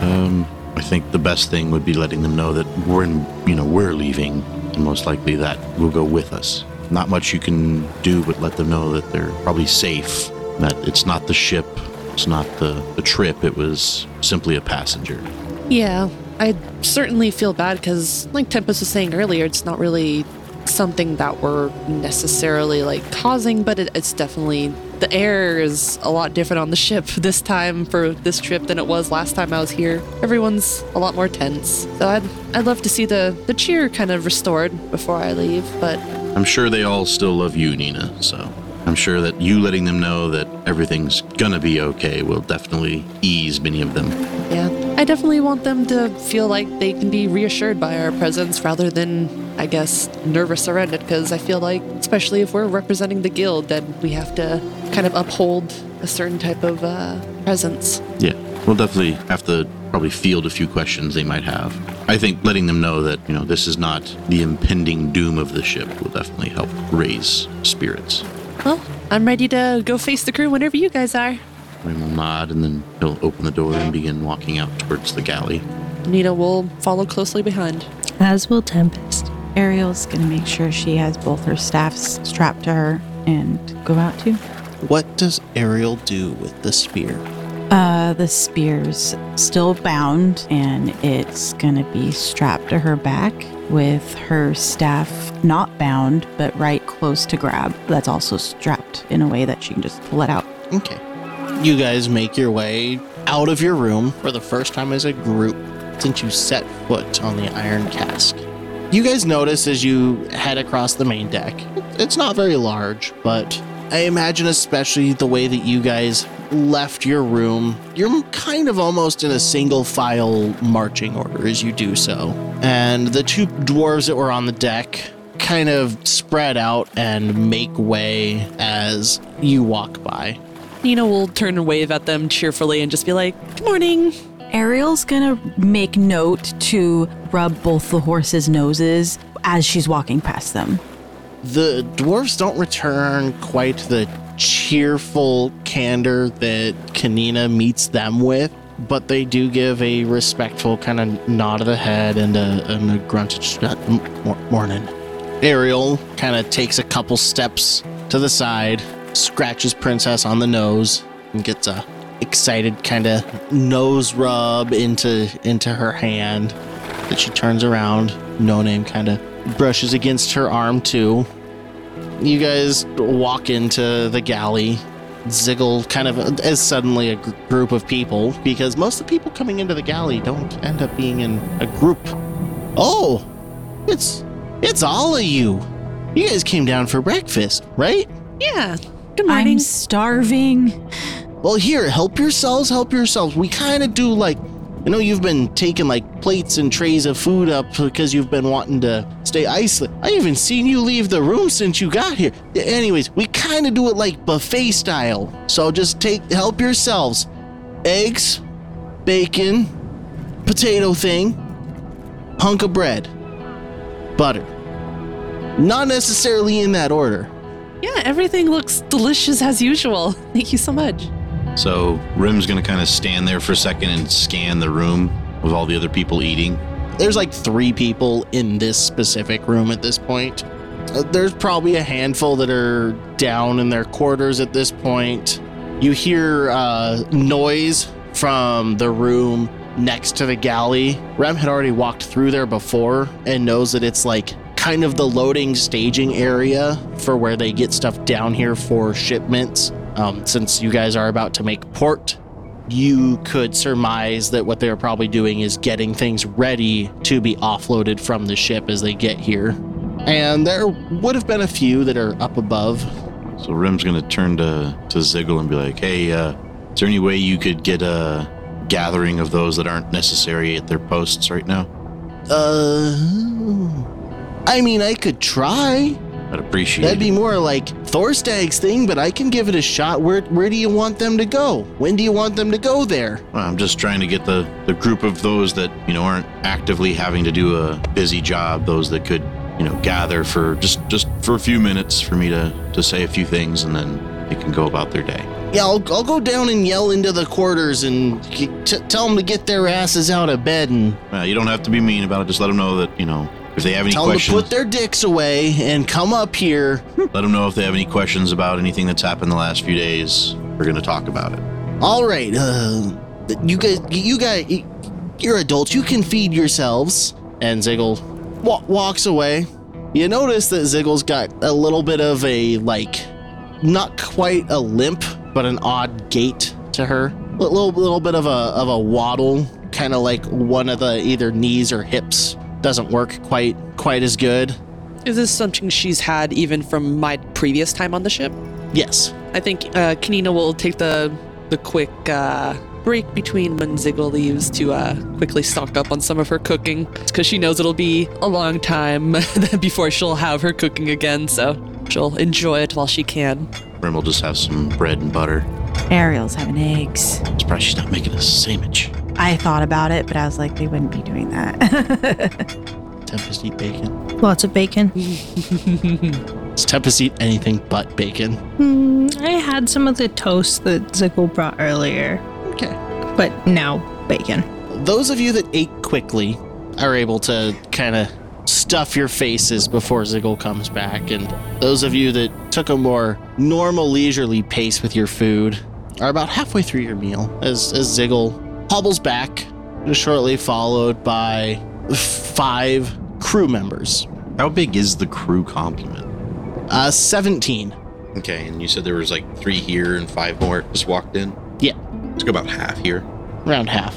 Um, I think the best thing would be letting them know that we're, in, you know, we're leaving, and most likely that will go with us. Not much you can do, but let them know that they're probably safe. That it's not the ship, it's not the, the trip. It was simply a passenger. Yeah, I certainly feel bad because, like Tempest was saying earlier, it's not really something that we're necessarily like causing, but it, it's definitely the air is a lot different on the ship this time for this trip than it was last time I was here. Everyone's a lot more tense, so I'd I'd love to see the the cheer kind of restored before I leave, but I'm sure they all still love you, Nina. So I'm sure that you letting them know that everything's gonna be okay will definitely ease many of them. Yeah, I definitely want them to feel like they can be reassured by our presence rather than, I guess, nervous around it. Because I feel like, especially if we're representing the guild, then we have to kind of uphold a certain type of uh, presence. Yeah, we'll definitely have to probably field a few questions they might have. I think letting them know that, you know, this is not the impending doom of the ship will definitely help raise spirits. Well, I'm ready to go face the crew whenever you guys are. Rain will nod and then he'll open the door and begin walking out towards the galley. Nina will follow closely behind. As will Tempest. Ariel's gonna make sure she has both her staffs strapped to her and go out too. What does Ariel do with the spear? Uh, the spear's still bound and it's gonna be strapped to her back with her staff not bound but right close to grab. That's also strapped in a way that she can just pull it out. Okay. You guys make your way out of your room for the first time as a group since you set foot on the iron cask. You guys notice as you head across the main deck, it's not very large, but I imagine, especially the way that you guys left your room, you're kind of almost in a single file marching order as you do so. And the two dwarves that were on the deck kind of spread out and make way as you walk by. Nina will turn and wave at them cheerfully and just be like, Good morning. Ariel's gonna make note to rub both the horses' noses as she's walking past them. The dwarves don't return quite the cheerful candor that Kanina meets them with, but they do give a respectful kind of nod of the head and a, and a grunted uh, morning. Ariel kind of takes a couple steps to the side, scratches Princess on the nose, and gets a excited kind of nose rub into into her hand that she turns around. No name kind of brushes against her arm too. You guys walk into the galley. Ziggle kind of as suddenly a gr- group of people because most of the people coming into the galley don't end up being in a group. Oh, it's it's all of you. You guys came down for breakfast, right? Yeah. Good morning. I'm starving. Well, here, help yourselves, help yourselves. We kind of do like, I know you've been taking like plates and trays of food up because you've been wanting to stay isolated. I haven't seen you leave the room since you got here. Anyways, we kind of do it like buffet style. So just take, help yourselves. Eggs, bacon, potato thing, hunk of bread, butter. Not necessarily in that order. yeah, everything looks delicious as usual. Thank you so much. So Rem's gonna kind of stand there for a second and scan the room with all the other people eating. there's like three people in this specific room at this point. Uh, there's probably a handful that are down in their quarters at this point. You hear uh, noise from the room next to the galley. Rem had already walked through there before and knows that it's like kind of the loading staging area for where they get stuff down here for shipments. Um, since you guys are about to make port, you could surmise that what they're probably doing is getting things ready to be offloaded from the ship as they get here. And there would have been a few that are up above. So Rem's gonna turn to to Ziggle and be like, "Hey, uh, is there any way you could get a gathering of those that aren't necessary at their posts right now?" Uh, I mean, I could try. I'd appreciate That'd be it. more like Thorstag's thing, but I can give it a shot. Where where do you want them to go? When do you want them to go there? Well, I'm just trying to get the the group of those that you know aren't actively having to do a busy job. Those that could you know gather for just just for a few minutes for me to to say a few things and then they can go about their day. Yeah, I'll, I'll go down and yell into the quarters and t- tell them to get their asses out of bed and Uh, you don't have to be mean about it. Just let them know that you know if they have any tell them to questions. put their dicks away and come up here. let them know if they have any questions about anything that's happened the last few days. We're gonna talk about it. All right, uh, you guys, you guys, you're adults. You can feed yourselves. And Ziggle wa- walks away. You notice that Ziggle's got a little bit of a like, not quite a limp, but an odd gait to her. A little, little bit of a of a waddle, kind of like one of the either knees or hips doesn't work quite quite as good. Is this something she's had even from my previous time on the ship? Yes. I think uh, Kanina will take the the quick uh, break between when Ziggle leaves to uh, quickly stock up on some of her cooking. because she knows it'll be a long time before she'll have her cooking again, so she'll enjoy it while she can. Rem will just have some bread and butter. Ariel's having eggs. I'm surprised she's not making a sandwich. I thought about it, but I was like, they wouldn't be doing that. Tempest eat bacon. Lots of bacon. Does Tempest eat anything but bacon? Hmm, I had some of the toast that Ziggle brought earlier, Okay. but now bacon. those of you that ate quickly are able to kind of stuff your faces before Ziggle comes back, and those of you that took a more normal, leisurely pace with your food are about halfway through your meal as, as Ziggle hobbles back, shortly followed by five crew members. How big is the crew complement? Uh, 17. Okay, and you said there was like three here and five more just walked in. Yeah, Let's go about half here. around half.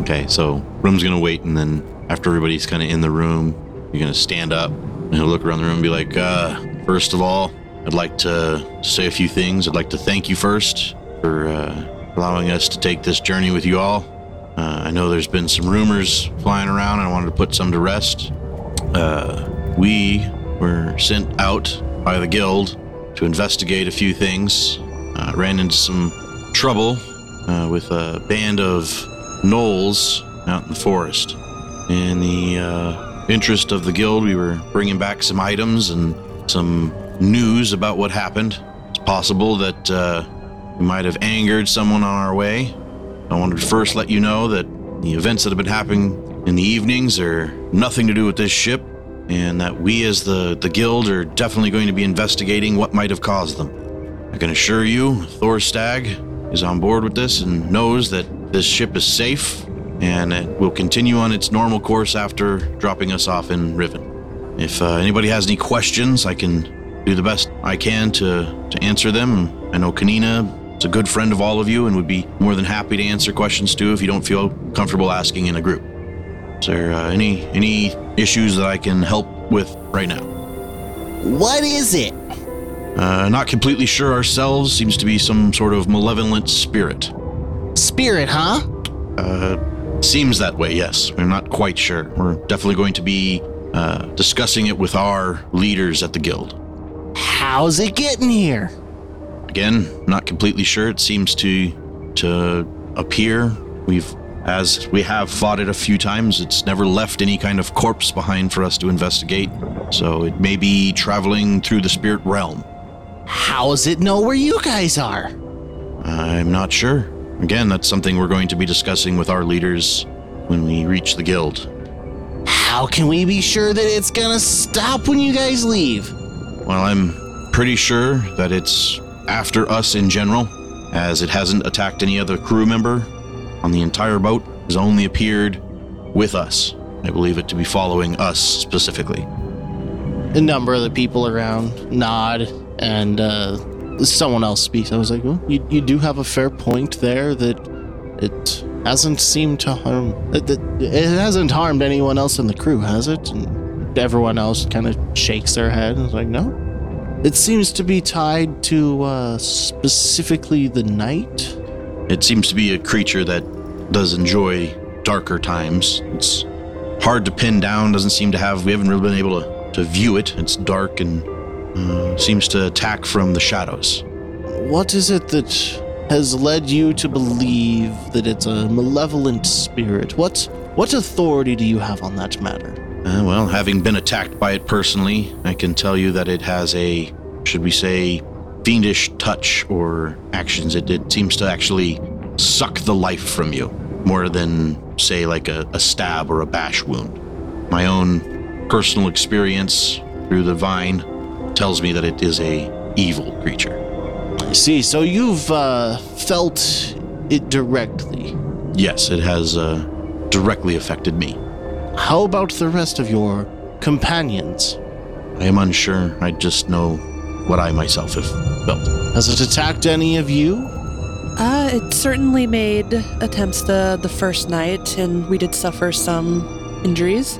Okay, so room's gonna wait, and then after everybody's kind of in the room, you're gonna stand up and he'll look around the room and be like, uh, first of all, I'd like to say a few things. I'd like to thank you first for uh, allowing us to take this journey with you all. Uh, I know there's been some rumors flying around, and I wanted to put some to rest. Uh, we were sent out by the guild to investigate a few things. Uh, ran into some trouble uh, with a band of gnolls out in the forest. In the uh, interest of the guild, we were bringing back some items and some news about what happened. It's possible that uh, we might have angered someone on our way. I wanted to first let you know that the events that have been happening in the evenings are nothing to do with this ship, and that we as the, the guild are definitely going to be investigating what might have caused them. I can assure you, Thorstag is on board with this and knows that this ship is safe and it will continue on its normal course after dropping us off in Riven. If uh, anybody has any questions, I can do the best I can to, to answer them. I know Kanina is a good friend of all of you and would be more than happy to answer questions too if you don't feel comfortable asking in a group. Is there uh, any any issues that I can help with right now? What is it? Uh, not completely sure ourselves. Seems to be some sort of malevolent spirit. Spirit, huh? Uh, seems that way, yes. We're not quite sure. We're definitely going to be uh, discussing it with our leaders at the guild. How's it getting here? Again, not completely sure. It seems to to appear. We've as we have fought it a few times, it's never left any kind of corpse behind for us to investigate. So it may be traveling through the spirit realm. How does it know where you guys are? I'm not sure. Again, that's something we're going to be discussing with our leaders when we reach the guild. How can we be sure that it's gonna stop when you guys leave? Well, I'm pretty sure that it's after us in general, as it hasn't attacked any other crew member on the entire boat, has only appeared with us. I believe it to be following us specifically. A number of the people around nod, and uh, someone else speaks. I was like, well, you, you do have a fair point there that it hasn't seemed to harm. It, it, it hasn't harmed anyone else in the crew, has it? And everyone else kind of shakes their head and is like, no. It seems to be tied to uh, specifically the night. It seems to be a creature that does enjoy darker times. It's hard to pin down, doesn't seem to have, we haven't really been able to, to view it. It's dark and uh, seems to attack from the shadows. What is it that has led you to believe that it's a malevolent spirit? What what authority do you have on that matter? Uh, well, having been attacked by it personally, I can tell you that it has a, should we say, fiendish touch or actions. It, it seems to actually suck the life from you more than, say, like a, a stab or a bash wound. My own personal experience through the vine tells me that it is a evil creature. I see. So you've uh, felt it directly. Yes, it has uh, directly affected me. How about the rest of your companions? I am unsure. I just know what I myself have felt. Has it attacked any of you? Uh, it certainly made attempts the the first night, and we did suffer some injuries.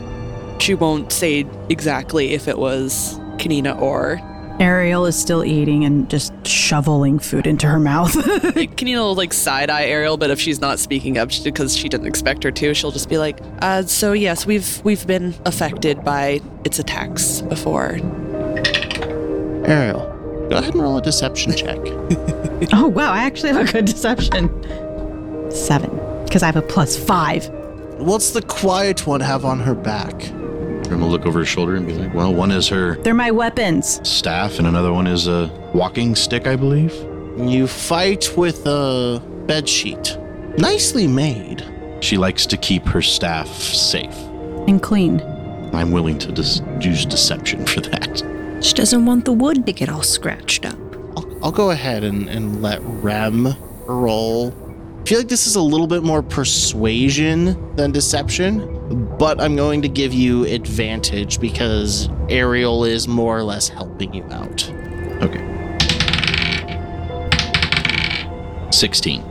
She won't say exactly if it was Kanina or Ariel is still eating and just shoveling food into her mouth. like, Kanina will like side eye Ariel, but if she's not speaking up because she didn't expect her to, she'll just be like, uh, "So yes, we've we've been affected by its attacks before." Ariel, go ahead and roll a deception check. oh, wow. I actually have a good deception. Seven, because I have a plus five. What's the quiet one have on her back? Grim will look over his shoulder and be like, well, one is her They're my weapons. staff and another one is a walking stick, I believe. You fight with a bed sheet. Nicely made. She likes to keep her staff safe. And clean. I'm willing to dis- use deception for that. She doesn't want the wood to get all scratched up. I'll, I'll go ahead and, and let Rem roll. I feel like this is a little bit more persuasion than deception, but I'm going to give you advantage because Ariel is more or less helping you out. Okay. 16.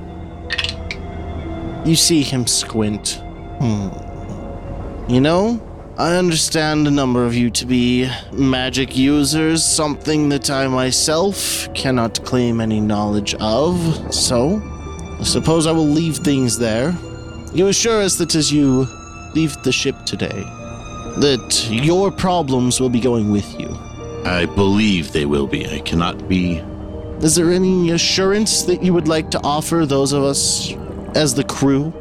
You see him squint. Hmm. You know, I understand a number of you to be magic users, something that I myself cannot claim any knowledge of, so I suppose I will leave things there. You assure us that as you leave the ship today, that your problems will be going with you. I believe they will be. I cannot be. Is there any assurance that you would like to offer those of us as the crew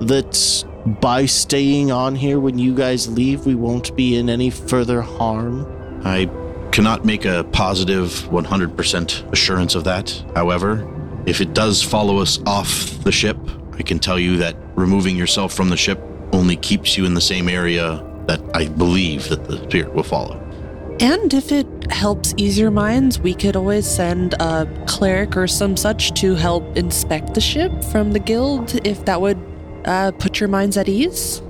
that by staying on here when you guys leave, we won't be in any further harm? I cannot make a positive 100% assurance of that. However, if it does follow us off the ship, I can tell you that removing yourself from the ship only keeps you in the same area that I believe that the spirit will follow. And if it helps ease your minds, we could always send a cleric or some such to help inspect the ship from the guild if that would uh, put your minds at ease.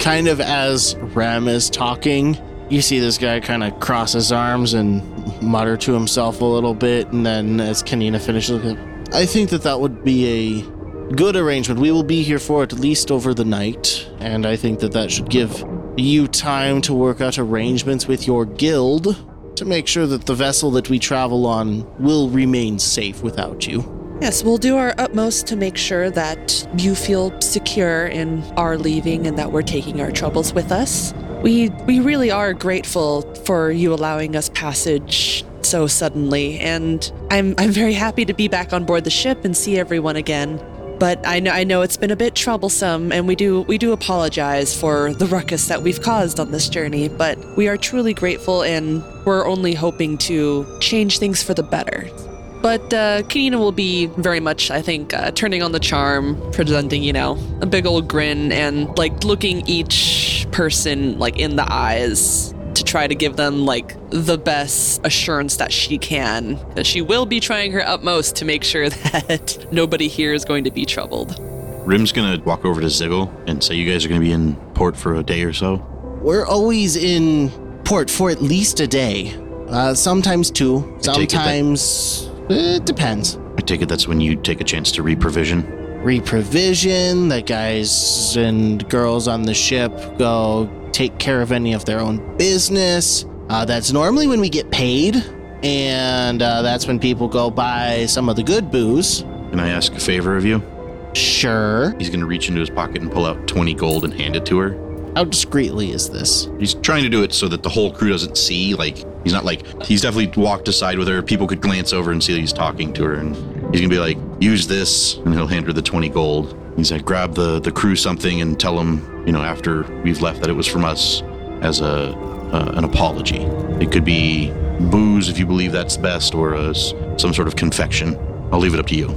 Kind of as Rem is talking, you see this guy kind of cross his arms and mutter to himself a little bit, and then as Kanina finishes, I think that that would be a good arrangement. We will be here for at least over the night, and I think that that should give you time to work out arrangements with your guild to make sure that the vessel that we travel on will remain safe without you. Yes, we'll do our utmost to make sure that you feel secure in our leaving and that we're taking our troubles with us. We we really are grateful for you allowing us passage so suddenly, and I'm I'm very happy to be back on board the ship and see everyone again. But I know I know it's been a bit troublesome, and we do we do apologize for the ruckus that we've caused on this journey. But we are truly grateful, and we're only hoping to change things for the better. But uh, Kanina will be very much, I think, uh, turning on the charm, presenting, you know, a big old grin and like looking each person like in the eyes to try to give them like the best assurance that she can. That she will be trying her utmost to make sure that nobody here is going to be troubled. Rem's gonna walk over to Ziggle and say, "You guys are gonna be in port for a day or so." We're always in port for at least a day, uh, sometimes two, take it that- sometimes it depends. I take it that's when you take a chance to reprovision. reprovision. The guys and girls on the ship go take care of any of their own business. Uh, that's normally when we get paid, and uh, that's when people go buy some of the good booze. Can I ask a favor of you? Sure. He's gonna reach into his pocket and pull out twenty gold and hand it to her. How discreetly is this? He's trying to do it so that the whole crew doesn't see. Like he's not like he's definitely walked aside with her. People could glance over and see that he's talking to her, and he's gonna be like, "Use this," and he'll hand her the twenty gold. He's like, "Grab the the crew something and tell them, you know, after we've left, that it was from us as a uh, an apology. It could be booze if you believe that's best, or uh, some sort of confection. I'll leave it up to you.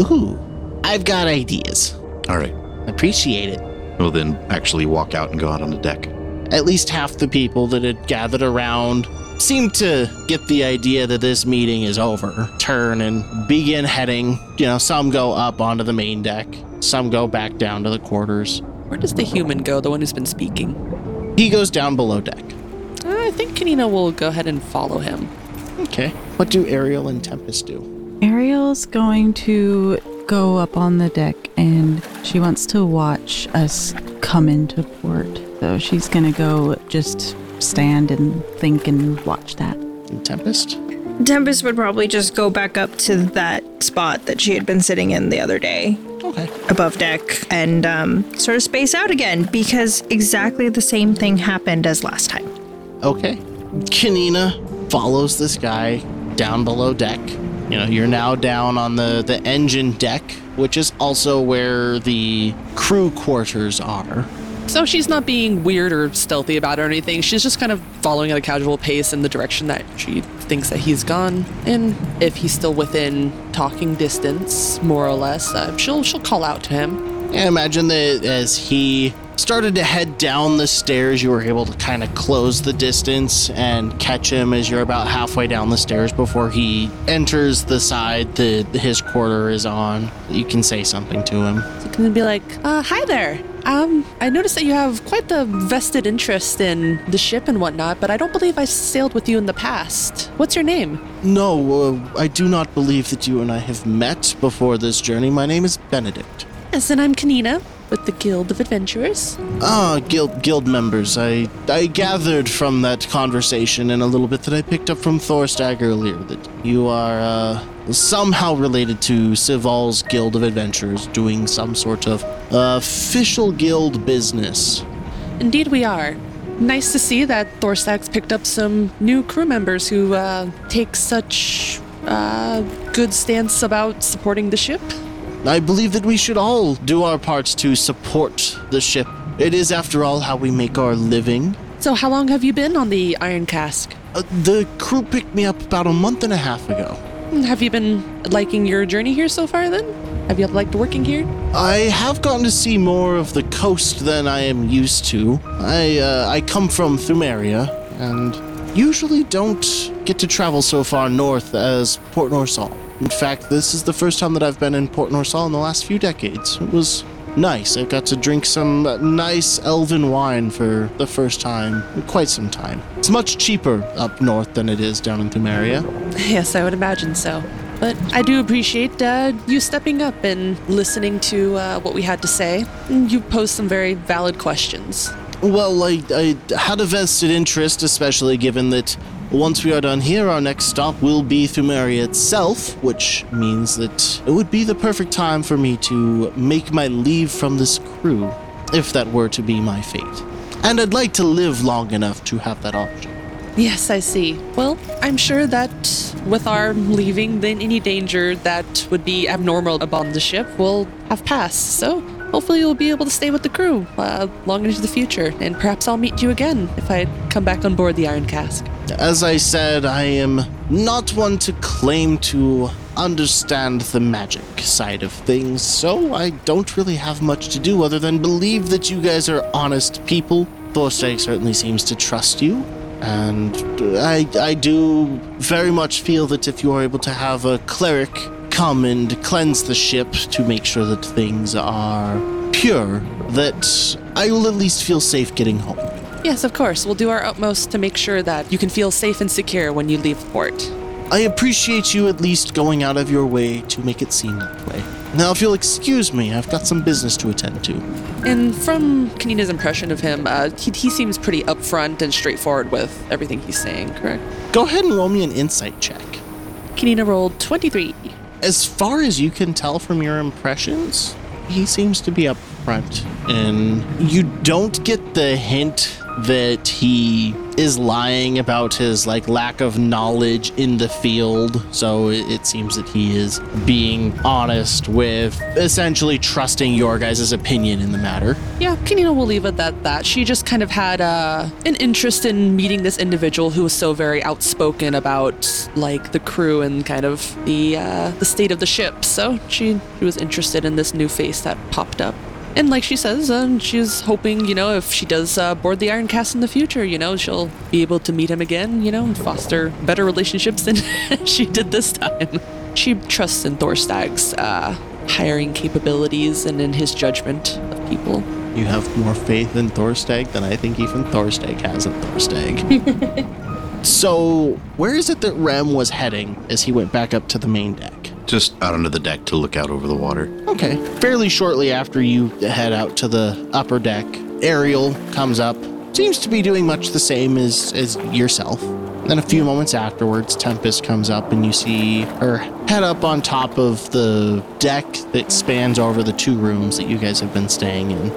Ooh, I've got ideas. All right. Appreciate it. We'll then actually walk out and go out on the deck. At least half the people that had gathered around seem to get the idea that this meeting is over. Turn and begin heading. You know, some go up onto the main deck, some go back down to the quarters. Where does the human go, the one who's been speaking? He goes down below deck. Uh, I think Kanina will go ahead and follow him. Okay. What do Ariel and Tempest do? Ariel's going to go up on the deck and she wants to watch us come into port. So she's going to go just stand and think and watch that. Tempest? Tempest would probably just go back up to that spot that she had been sitting in the other day Okay. above deck and um, sort of space out again because exactly the same thing happened as last time. Okay. Kanina follows this guy down below deck. You know, you're now down on the, the engine deck, which is also where the crew quarters are. So she's not being weird or stealthy about it or anything. She's just kind of following at a casual pace in the direction that she thinks that he's gone. And if he's still within talking distance, more or less, uh, she'll she'll call out to him. I imagine that as he started to head down the stairs, you were able to kind of close the distance and catch him as you're about halfway down the stairs before he enters the side that his quarter is on. You can say something to him. So can be like, uh, "Hi there. Um, I noticed that you have quite the vested interest in the ship and whatnot, but I don't believe I sailed with you in the past. What's your name?" No, uh, I do not believe that you and I have met before this journey. My name is Benedict. Yes, and I'm Kanina with the Guild of Adventurers. Ah, guild guild members. I I gathered from that conversation and a little bit that I picked up from Thorstag earlier that you are uh, somehow related to Sival's Guild of Adventurers, doing some sort of official guild business. Indeed, we are. Nice to see that Thorstag's picked up some new crew members who uh, take such uh, good stance about supporting the ship. I believe that we should all do our parts to support the ship. It is, after all, how we make our living. So, how long have you been on the Iron Cask? Uh, the crew picked me up about a month and a half ago. Have you been liking your journey here so far then? Have you liked working here? I have gotten to see more of the coast than I am used to. I uh, I come from Thumeria, and usually don't get to travel so far north as Port Norsal. In fact, this is the first time that I've been in Port Norsal in the last few decades. It was nice. I got to drink some uh, nice elven wine for the first time in quite some time. It's much cheaper up north than it is down in Thumeria. Yes, I would imagine so. But I do appreciate uh, you stepping up and listening to uh, what we had to say. You posed some very valid questions. Well, I, I had a vested interest, especially given that once we are done here, our next stop will be Thumeria itself, which means that it would be the perfect time for me to make my leave from this crew, if that were to be my fate. And I'd like to live long enough to have that option. Yes, I see. Well, I'm sure that with our leaving, then any danger that would be abnormal upon the ship will have passed. So hopefully you'll be able to stay with the crew uh, long into the future, and perhaps I'll meet you again if I come back on board the Iron Cask. As I said, I am not one to claim to understand the magic side of things, so I don't really have much to do other than believe that you guys are honest people. Thorstag certainly seems to trust you, and I, I do very much feel that if you are able to have a cleric come and cleanse the ship to make sure that things are pure, that I will at least feel safe getting home. Yes, of course. We'll do our utmost to make sure that you can feel safe and secure when you leave port. I appreciate you at least going out of your way to make it seem that way. Now, if you'll excuse me, I've got some business to attend to. And from Kanina's impression of him, uh, he, he seems pretty upfront and straightforward with everything he's saying, correct? Go ahead and roll me an insight check. Kanina rolled 23. As far as you can tell from your impressions, he seems to be upfront, and you don't get the hint that he is lying about his like lack of knowledge in the field so it, it seems that he is being honest with essentially trusting your guys' opinion in the matter Yeah, Kanina will leave it at that. She just kind of had uh, an interest in meeting this individual who was so very outspoken about like the crew and kind of the uh, the state of the ship. So she, she was interested in this new face that popped up. And like she says, um, she's hoping, you know, if she does uh, board the Iron Cask in the future, you know, she'll be able to meet him again, you know, and foster better relationships than she did this time. She trusts in Thorstag's uh, hiring capabilities and in his judgment of people. you have more faith in thorstag than i think even thorstag has in thorstag so where is it that rem was heading as he went back up to the main deck Just out onto the deck to look out over the water. Okay. Fairly shortly after you head out to the upper deck, Ariel comes up. Seems to be doing much the same as, as yourself. Then a few moments afterwards, Tempest comes up and you see her head up on top of the deck that spans over the two rooms that you guys have been staying in.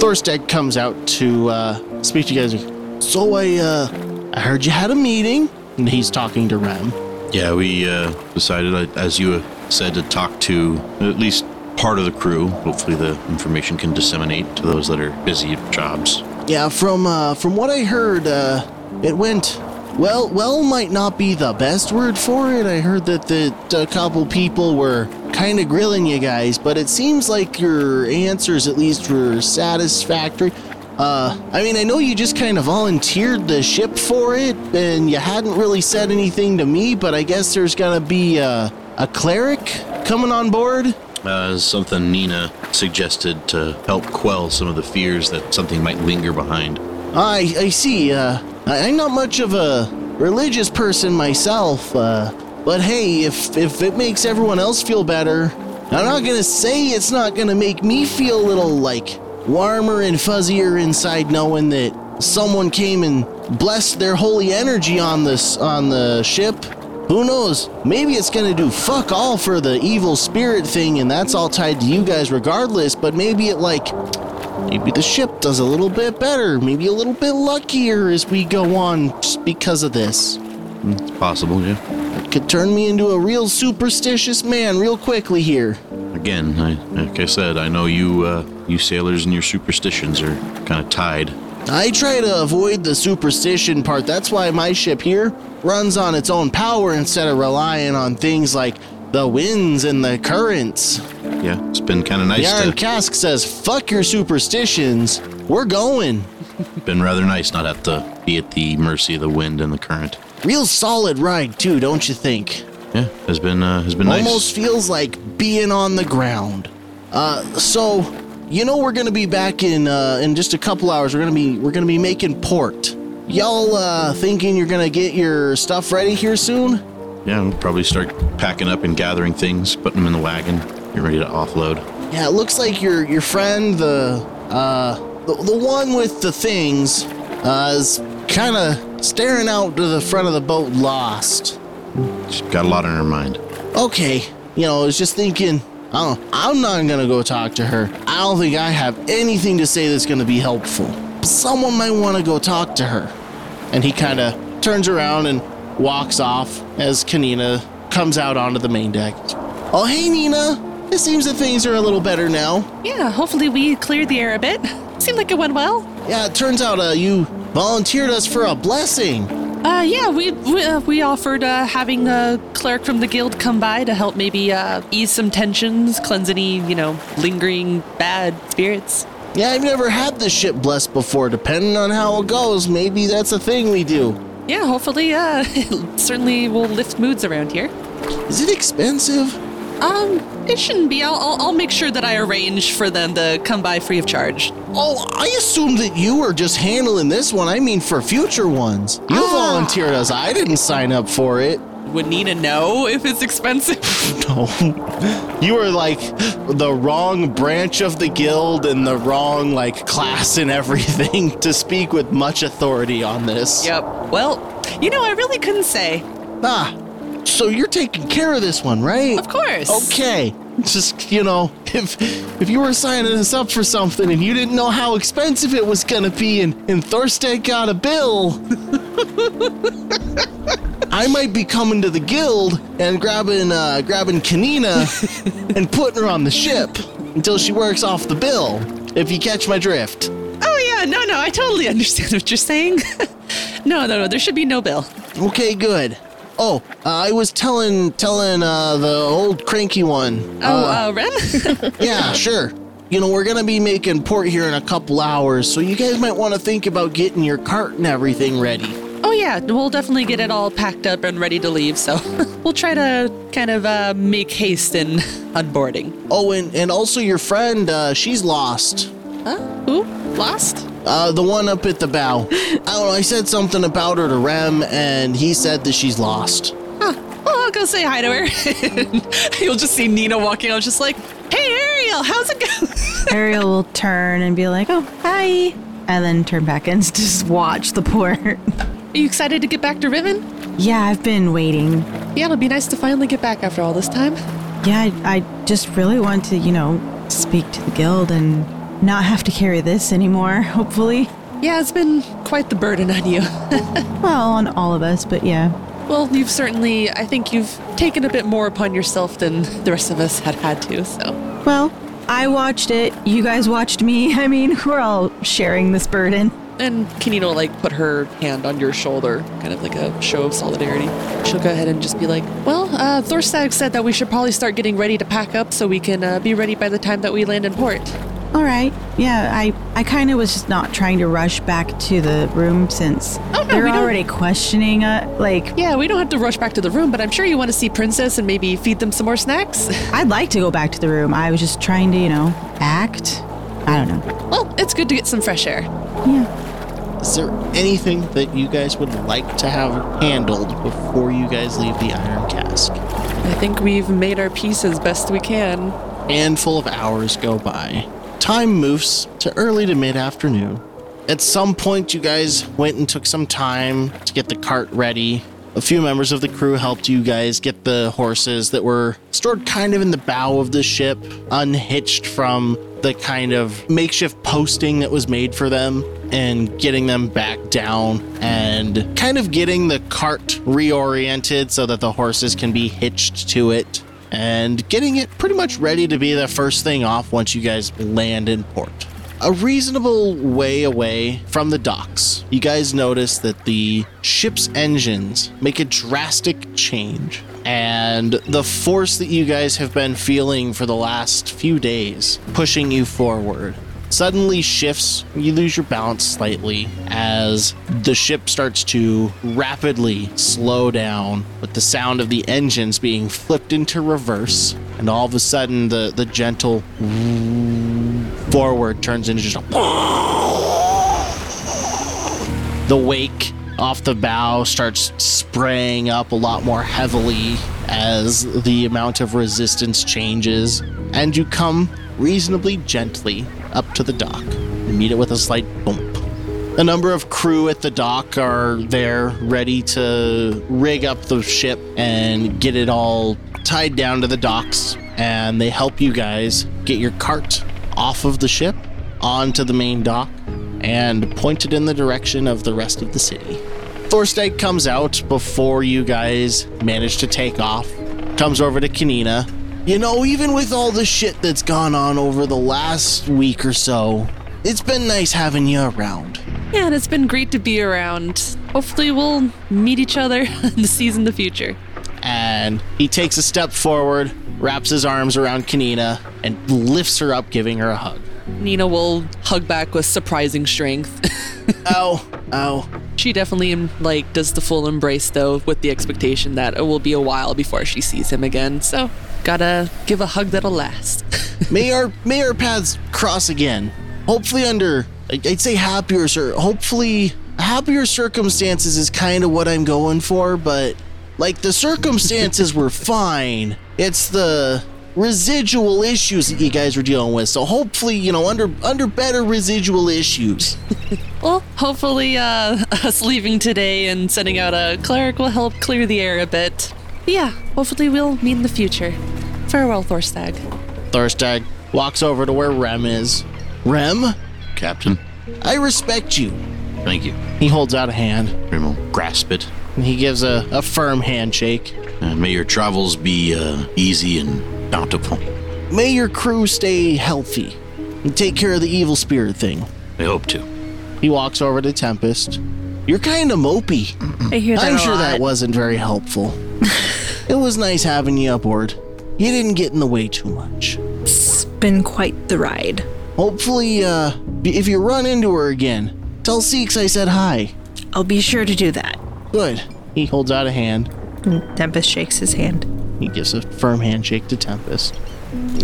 Thorstag comes out to uh, speak to you guys. So I, uh, I heard you had a meeting, and he's talking to Rem. Yeah, we uh, decided, as you uh, said, to talk to at least part of the crew. Hopefully, the information can disseminate to those that are busy at jobs. Yeah, from uh, from what I heard, uh, it went well. Well, might not be the best word for it. I heard that the a couple people were kind of grilling you guys, but it seems like your answers at least were satisfactory. Uh, I mean, I know you just kind of volunteered the ship for it, and you hadn't really said anything to me, but I guess there's gonna be a, a cleric coming on board. Uh, something Nina suggested to help quell some of the fears that something might linger behind. I I see. Uh, I, I'm not much of a religious person myself. Uh, but hey, if if it makes everyone else feel better, I'm not gonna say it's not gonna make me feel a little like warmer and fuzzier inside knowing that someone came and blessed their holy energy on this on the ship. Who knows? Maybe it's gonna do fuck all for the evil spirit thing, and that's all tied to you guys regardless. But maybe it like Maybe the ship does a little bit better, maybe a little bit luckier as we go on just because of this. It's possible, yeah. It could turn me into a real superstitious man real quickly here. Again, I, like I said, I know you, uh, you sailors and your superstitions are kind of tied. I try to avoid the superstition part. That's why my ship here runs on its own power instead of relying on things like the winds and the currents. Yeah, it's been kind of nice the Iron to. Cask says, fuck your superstitions. We're going. Been rather nice not have to be at the mercy of the wind and the current. Real solid ride too, don't you think? Yeah, has been uh, has been nice. Almost feels like being on the ground. Uh, so you know we're gonna be back in uh, in just a couple hours. We're gonna be we're gonna be making port. Y'all uh, thinking you're gonna get your stuff ready here soon? Yeah, we'll probably start packing up and gathering things, putting them in the wagon. Get ready to offload. Yeah, it looks like your your friend the uh the, the one with the things uh, is kind of staring out to the front of the boat lost. She's got a lot on her mind. Okay, you know, I was just thinking. I don't, I'm not gonna go talk to her. I don't think I have anything to say that's gonna be helpful. Someone might want to go talk to her. And he kind of turns around and walks off as Kanina comes out onto the main deck. Oh, hey, Nina. It seems that things are a little better now. Yeah, hopefully we cleared the air a bit. Seemed like it went well. Yeah, it turns out uh, you volunteered us for a blessing. Uh, yeah, we we, uh, we offered uh, having a cleric from the guild come by to help maybe uh, ease some tensions, cleanse any you know lingering bad spirits. Yeah, I've never had this ship blessed before. Depending on how it goes, maybe that's a thing we do. Yeah, hopefully, uh, certainly will lift moods around here. Is it expensive? Um, it shouldn't be. I'll, I'll, I'll make sure that I arrange for them to come by free of charge. Oh, I assumed that you were just handling this one. I mean, for future ones. You volunteered us. I didn't sign up for it. Would Nina know if it's expensive? No. You were like the wrong branch of the guild and the wrong like class and everything to speak with much authority on this. yep. Well, you know, I really couldn't say. Ah, so you're taking care of this one, right? Of course. Okay. Just, you know, if if you were signing us up for something and you didn't know how expensive it was gonna be and, and Thorstag got a bill, I might be coming to the guild and grabbing uh, grabbing Kanina and putting her on the ship until she works off the bill. If you catch my drift. Oh yeah, no, no, I totally understand what you're saying. no, no, no, there should be no bill. Okay, good. Oh, uh, I was telling telling uh, the old cranky one. Oh, uh, Rem? Yeah, sure. You know, we're gonna be making port here in a couple hours, so you guys might want to think about getting your cart and everything ready. oh yeah, we'll definitely get it all packed up and ready to leave. So we'll try to kind of uh, make haste in unboarding. Oh, and, and also your friend, uh, she's lost. Huh? Who? Lost? Uh, the one up at the bow. I don't know, I said something about her to Rem, and he said that she's lost. Huh. Well, I'll go say hi to her. You'll just see Nina walking out, just like, "Hey, Ariel, how's it going?" Ariel will turn and be like, "Oh, hi," and then turn back and just watch the port. Are you excited to get back to Riven? yeah, I've been waiting. Yeah, it'll be nice to finally get back after all this time. Yeah, I, I just really want to, you know, speak to the guild and not have to carry this anymore. Hopefully, Yeah, it's been quite the burden on you. well, on all of us, but yeah. well, you've certainly, I think you've taken a bit more upon yourself than the rest of us had had to. So, Well, I watched it. You guys watched me. I mean, we're all sharing this burden. and Kanina will like put her hand on your shoulder, kind of like a show of solidarity. She'll go ahead and just be like, "Well, uh, Thorstag said that we should probably start getting ready to pack up so we can uh, be ready by the time that we land in port." All right. Yeah, I, I kind of was just not trying to rush back to the room since Oh, no, they're we don't- already questioning uh like Yeah, we don't have to rush back to the room, but I'm sure you want to see Princess and maybe feed them some more snacks. I'd like to go back to the room. I was just trying to, you know, act. I don't know. well, it's good to get some fresh air. Yeah. Is there anything that you guys would like to have handled before you guys leave the Iron Cask? I think we've made our peace as best we can. handful of hours go by. Time moves to early to mid afternoon. At some point, you guys went and took some time to get the cart ready. A few members of the crew helped you guys get the horses that were stored kind of in the bow of the ship, unhitched from the kind of makeshift posting that was made for them, and getting them back down and kind of getting the cart reoriented so that the horses can be hitched to it and getting it pretty much ready to be the first thing off once you guys land in port. A reasonable way away from the docks, you guys notice that the ship's engines make a drastic change. And the force that you guys have been feeling for the last few days, pushing you forward, suddenly shifts. You lose your balance slightly as the ship starts to rapidly slow down with the sound of the engines being flipped into reverse. And all of a sudden, the, the gentle forward turns into just a. The wake off the bow starts spraying up a lot more heavily as the amount of resistance changes, and you come reasonably gently up to the dock and meet it with a slight bump. A number of crew at the dock are there ready to rig up the ship and get it all tied down to the docks, and they help you guys get your cart off of the ship onto the main dock and point it in the direction of the rest of the city. Thorstag comes out before you guys manage to take off, comes over to Kanina. You know, even with all the shit that's gone on over the last week or so, it's been nice having you around. Yeah, and it's been great to be around. Hopefully, we'll meet each other in the seas in the future. And he takes a step forward, wraps his arms around Kanina, and lifts her up, giving her a hug. Nina will hug back with surprising strength. Ow, ow. she definitely like does the full embrace though, with the expectation that it will be a while before she sees him again. So gotta give a hug that'll last. may our may our paths cross again. Hopefully under I'd say happier sir hopefully happier circumstances is kind of what I'm going for, but like the circumstances were fine. It's the residual issues that you guys were dealing with. So hopefully, you know, under under better residual issues. well, hopefully, uh, us leaving today and sending out a cleric will help clear the air a bit. But yeah, hopefully we'll meet in the future. Farewell, Thorstag. Thorstag walks over to where Rem is. Rem, Captain, I respect you. thank you. He holds out a hand. Rem will grasp it. And he gives a, a firm handshake. And may your travels be uh, easy and bountiful. May your crew stay healthy and take care of the evil spirit thing. I hope to. He walks over to Tempest. You're kind of mopey. I hear that I'm a sure lot. that wasn't very helpful. it was nice having you aboard. You didn't get in the way too much. It's been quite the ride. Hopefully, uh, if you run into her again, tell Seeks I said hi. I'll be sure to do that. Good. He holds out a hand. And Tempest shakes his hand. He gives a firm handshake to Tempest.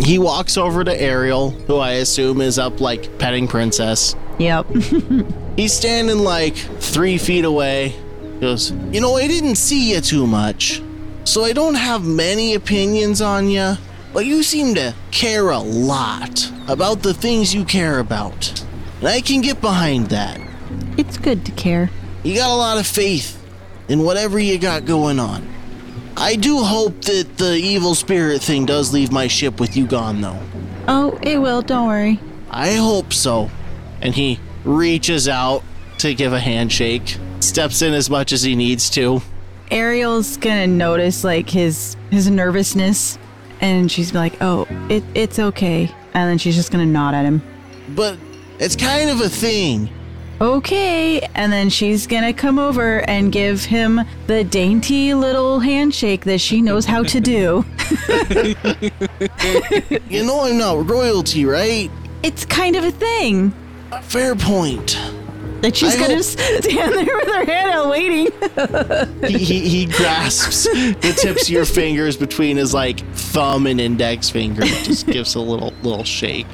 He walks over to Ariel, who I assume is up like petting Princess. Yep. He's standing like three feet away. He goes, You know, I didn't see you too much, so I don't have many opinions on you, but you seem to care a lot about the things you care about. And I can get behind that. it's good to care. You got a lot of faith in whatever you got going on. I do hope that the evil spirit thing does leave my ship with you gone, though. Oh, it will. Don't worry. I hope so. And he reaches out to give a handshake, steps in as much as he needs to. Ariel's gonna notice like his his nervousness, and she's like, "Oh, it it's okay," and then she's just gonna nod at him. But it's kind of a thing. Okay, and then she's gonna come over and give him the dainty little handshake that she knows how to do. You know I'm not royalty, right? it's kind of a thing Fair point. That she's I gonna hope- stand there with her hand out waiting. He, he, he grasps the tips of your fingers between his like thumb and index finger. Just gives a little little shake.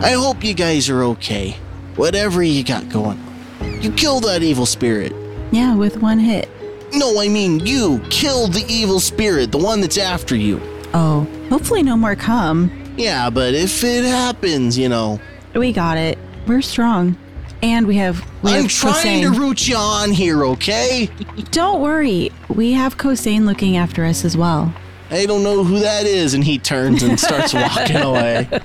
I hope you guys are okay. Whatever you got going on. You killed that evil spirit. yeah, with one hit. No, I mean you killed the evil spirit, the one that's after you. Oh, hopefully no more come. Yeah, but if it happens, you know, We got it. We're strong, and we have. We I'm have trying to root you on here, okay? Don't worry, we have Kosane looking after us as well. I don't know who that is, and he turns and starts walking away.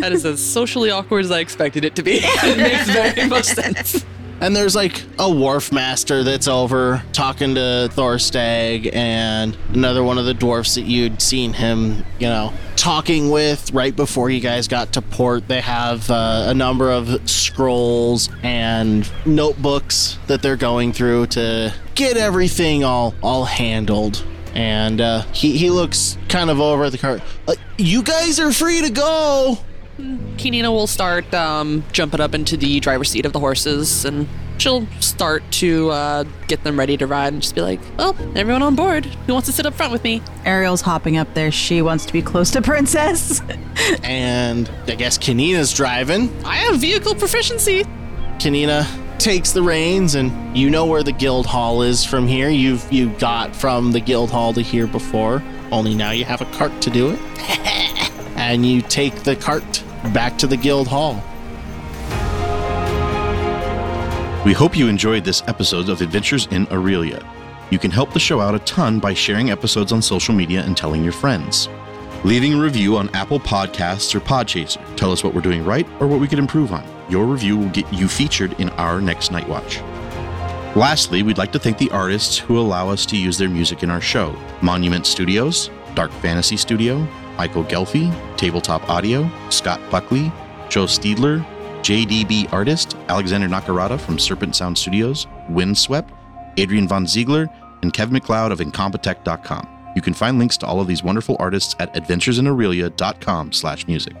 That is as socially awkward as I expected it to be. it makes very much sense. And there's like a wharf master that's over talking to Thorstag and another one of the dwarfs that you'd seen him, you know, talking with right before you guys got to port. They have uh, a number of scrolls and notebooks that they're going through to get everything all all handled. And uh, he he looks kind of over at the cart. Uh, you guys are free to go. Kanina will start um, jumping up into the driver's seat of the horses and she'll start to uh, get them ready to ride and just be like, well, everyone on board. Who wants to sit up front with me? Ariel's hopping up there. She wants to be close to Princess. And I guess Kanina's driving. I have vehicle proficiency. Kanina takes the reins and you know where the guild hall is from here. You've you got from the guild hall to here before. Only now you have a cart to do it. and you take the cart back to the guild hall. We hope you enjoyed this episode of Adventures in Aurelia. You can help the show out a ton by sharing episodes on social media and telling your friends. Leaving a review on Apple Podcasts or Podchaser. Tell us what we're doing right or what we could improve on. Your review will get you featured in our next Night Watch. Lastly, we'd like to thank the artists who allow us to use their music in our show Monument Studios, Dark Fantasy Studio, Michael Ghelfi, Tabletop Audio, Scott Buckley, Joe Steedler, JDB Artist, Alexander Nakarada from Serpent Sound Studios, Windswept, Adrian Von Ziegler, and Kev MacLeod of Incompetech.com. You can find links to all of these wonderful artists at adventuresinaurelia.com slash music.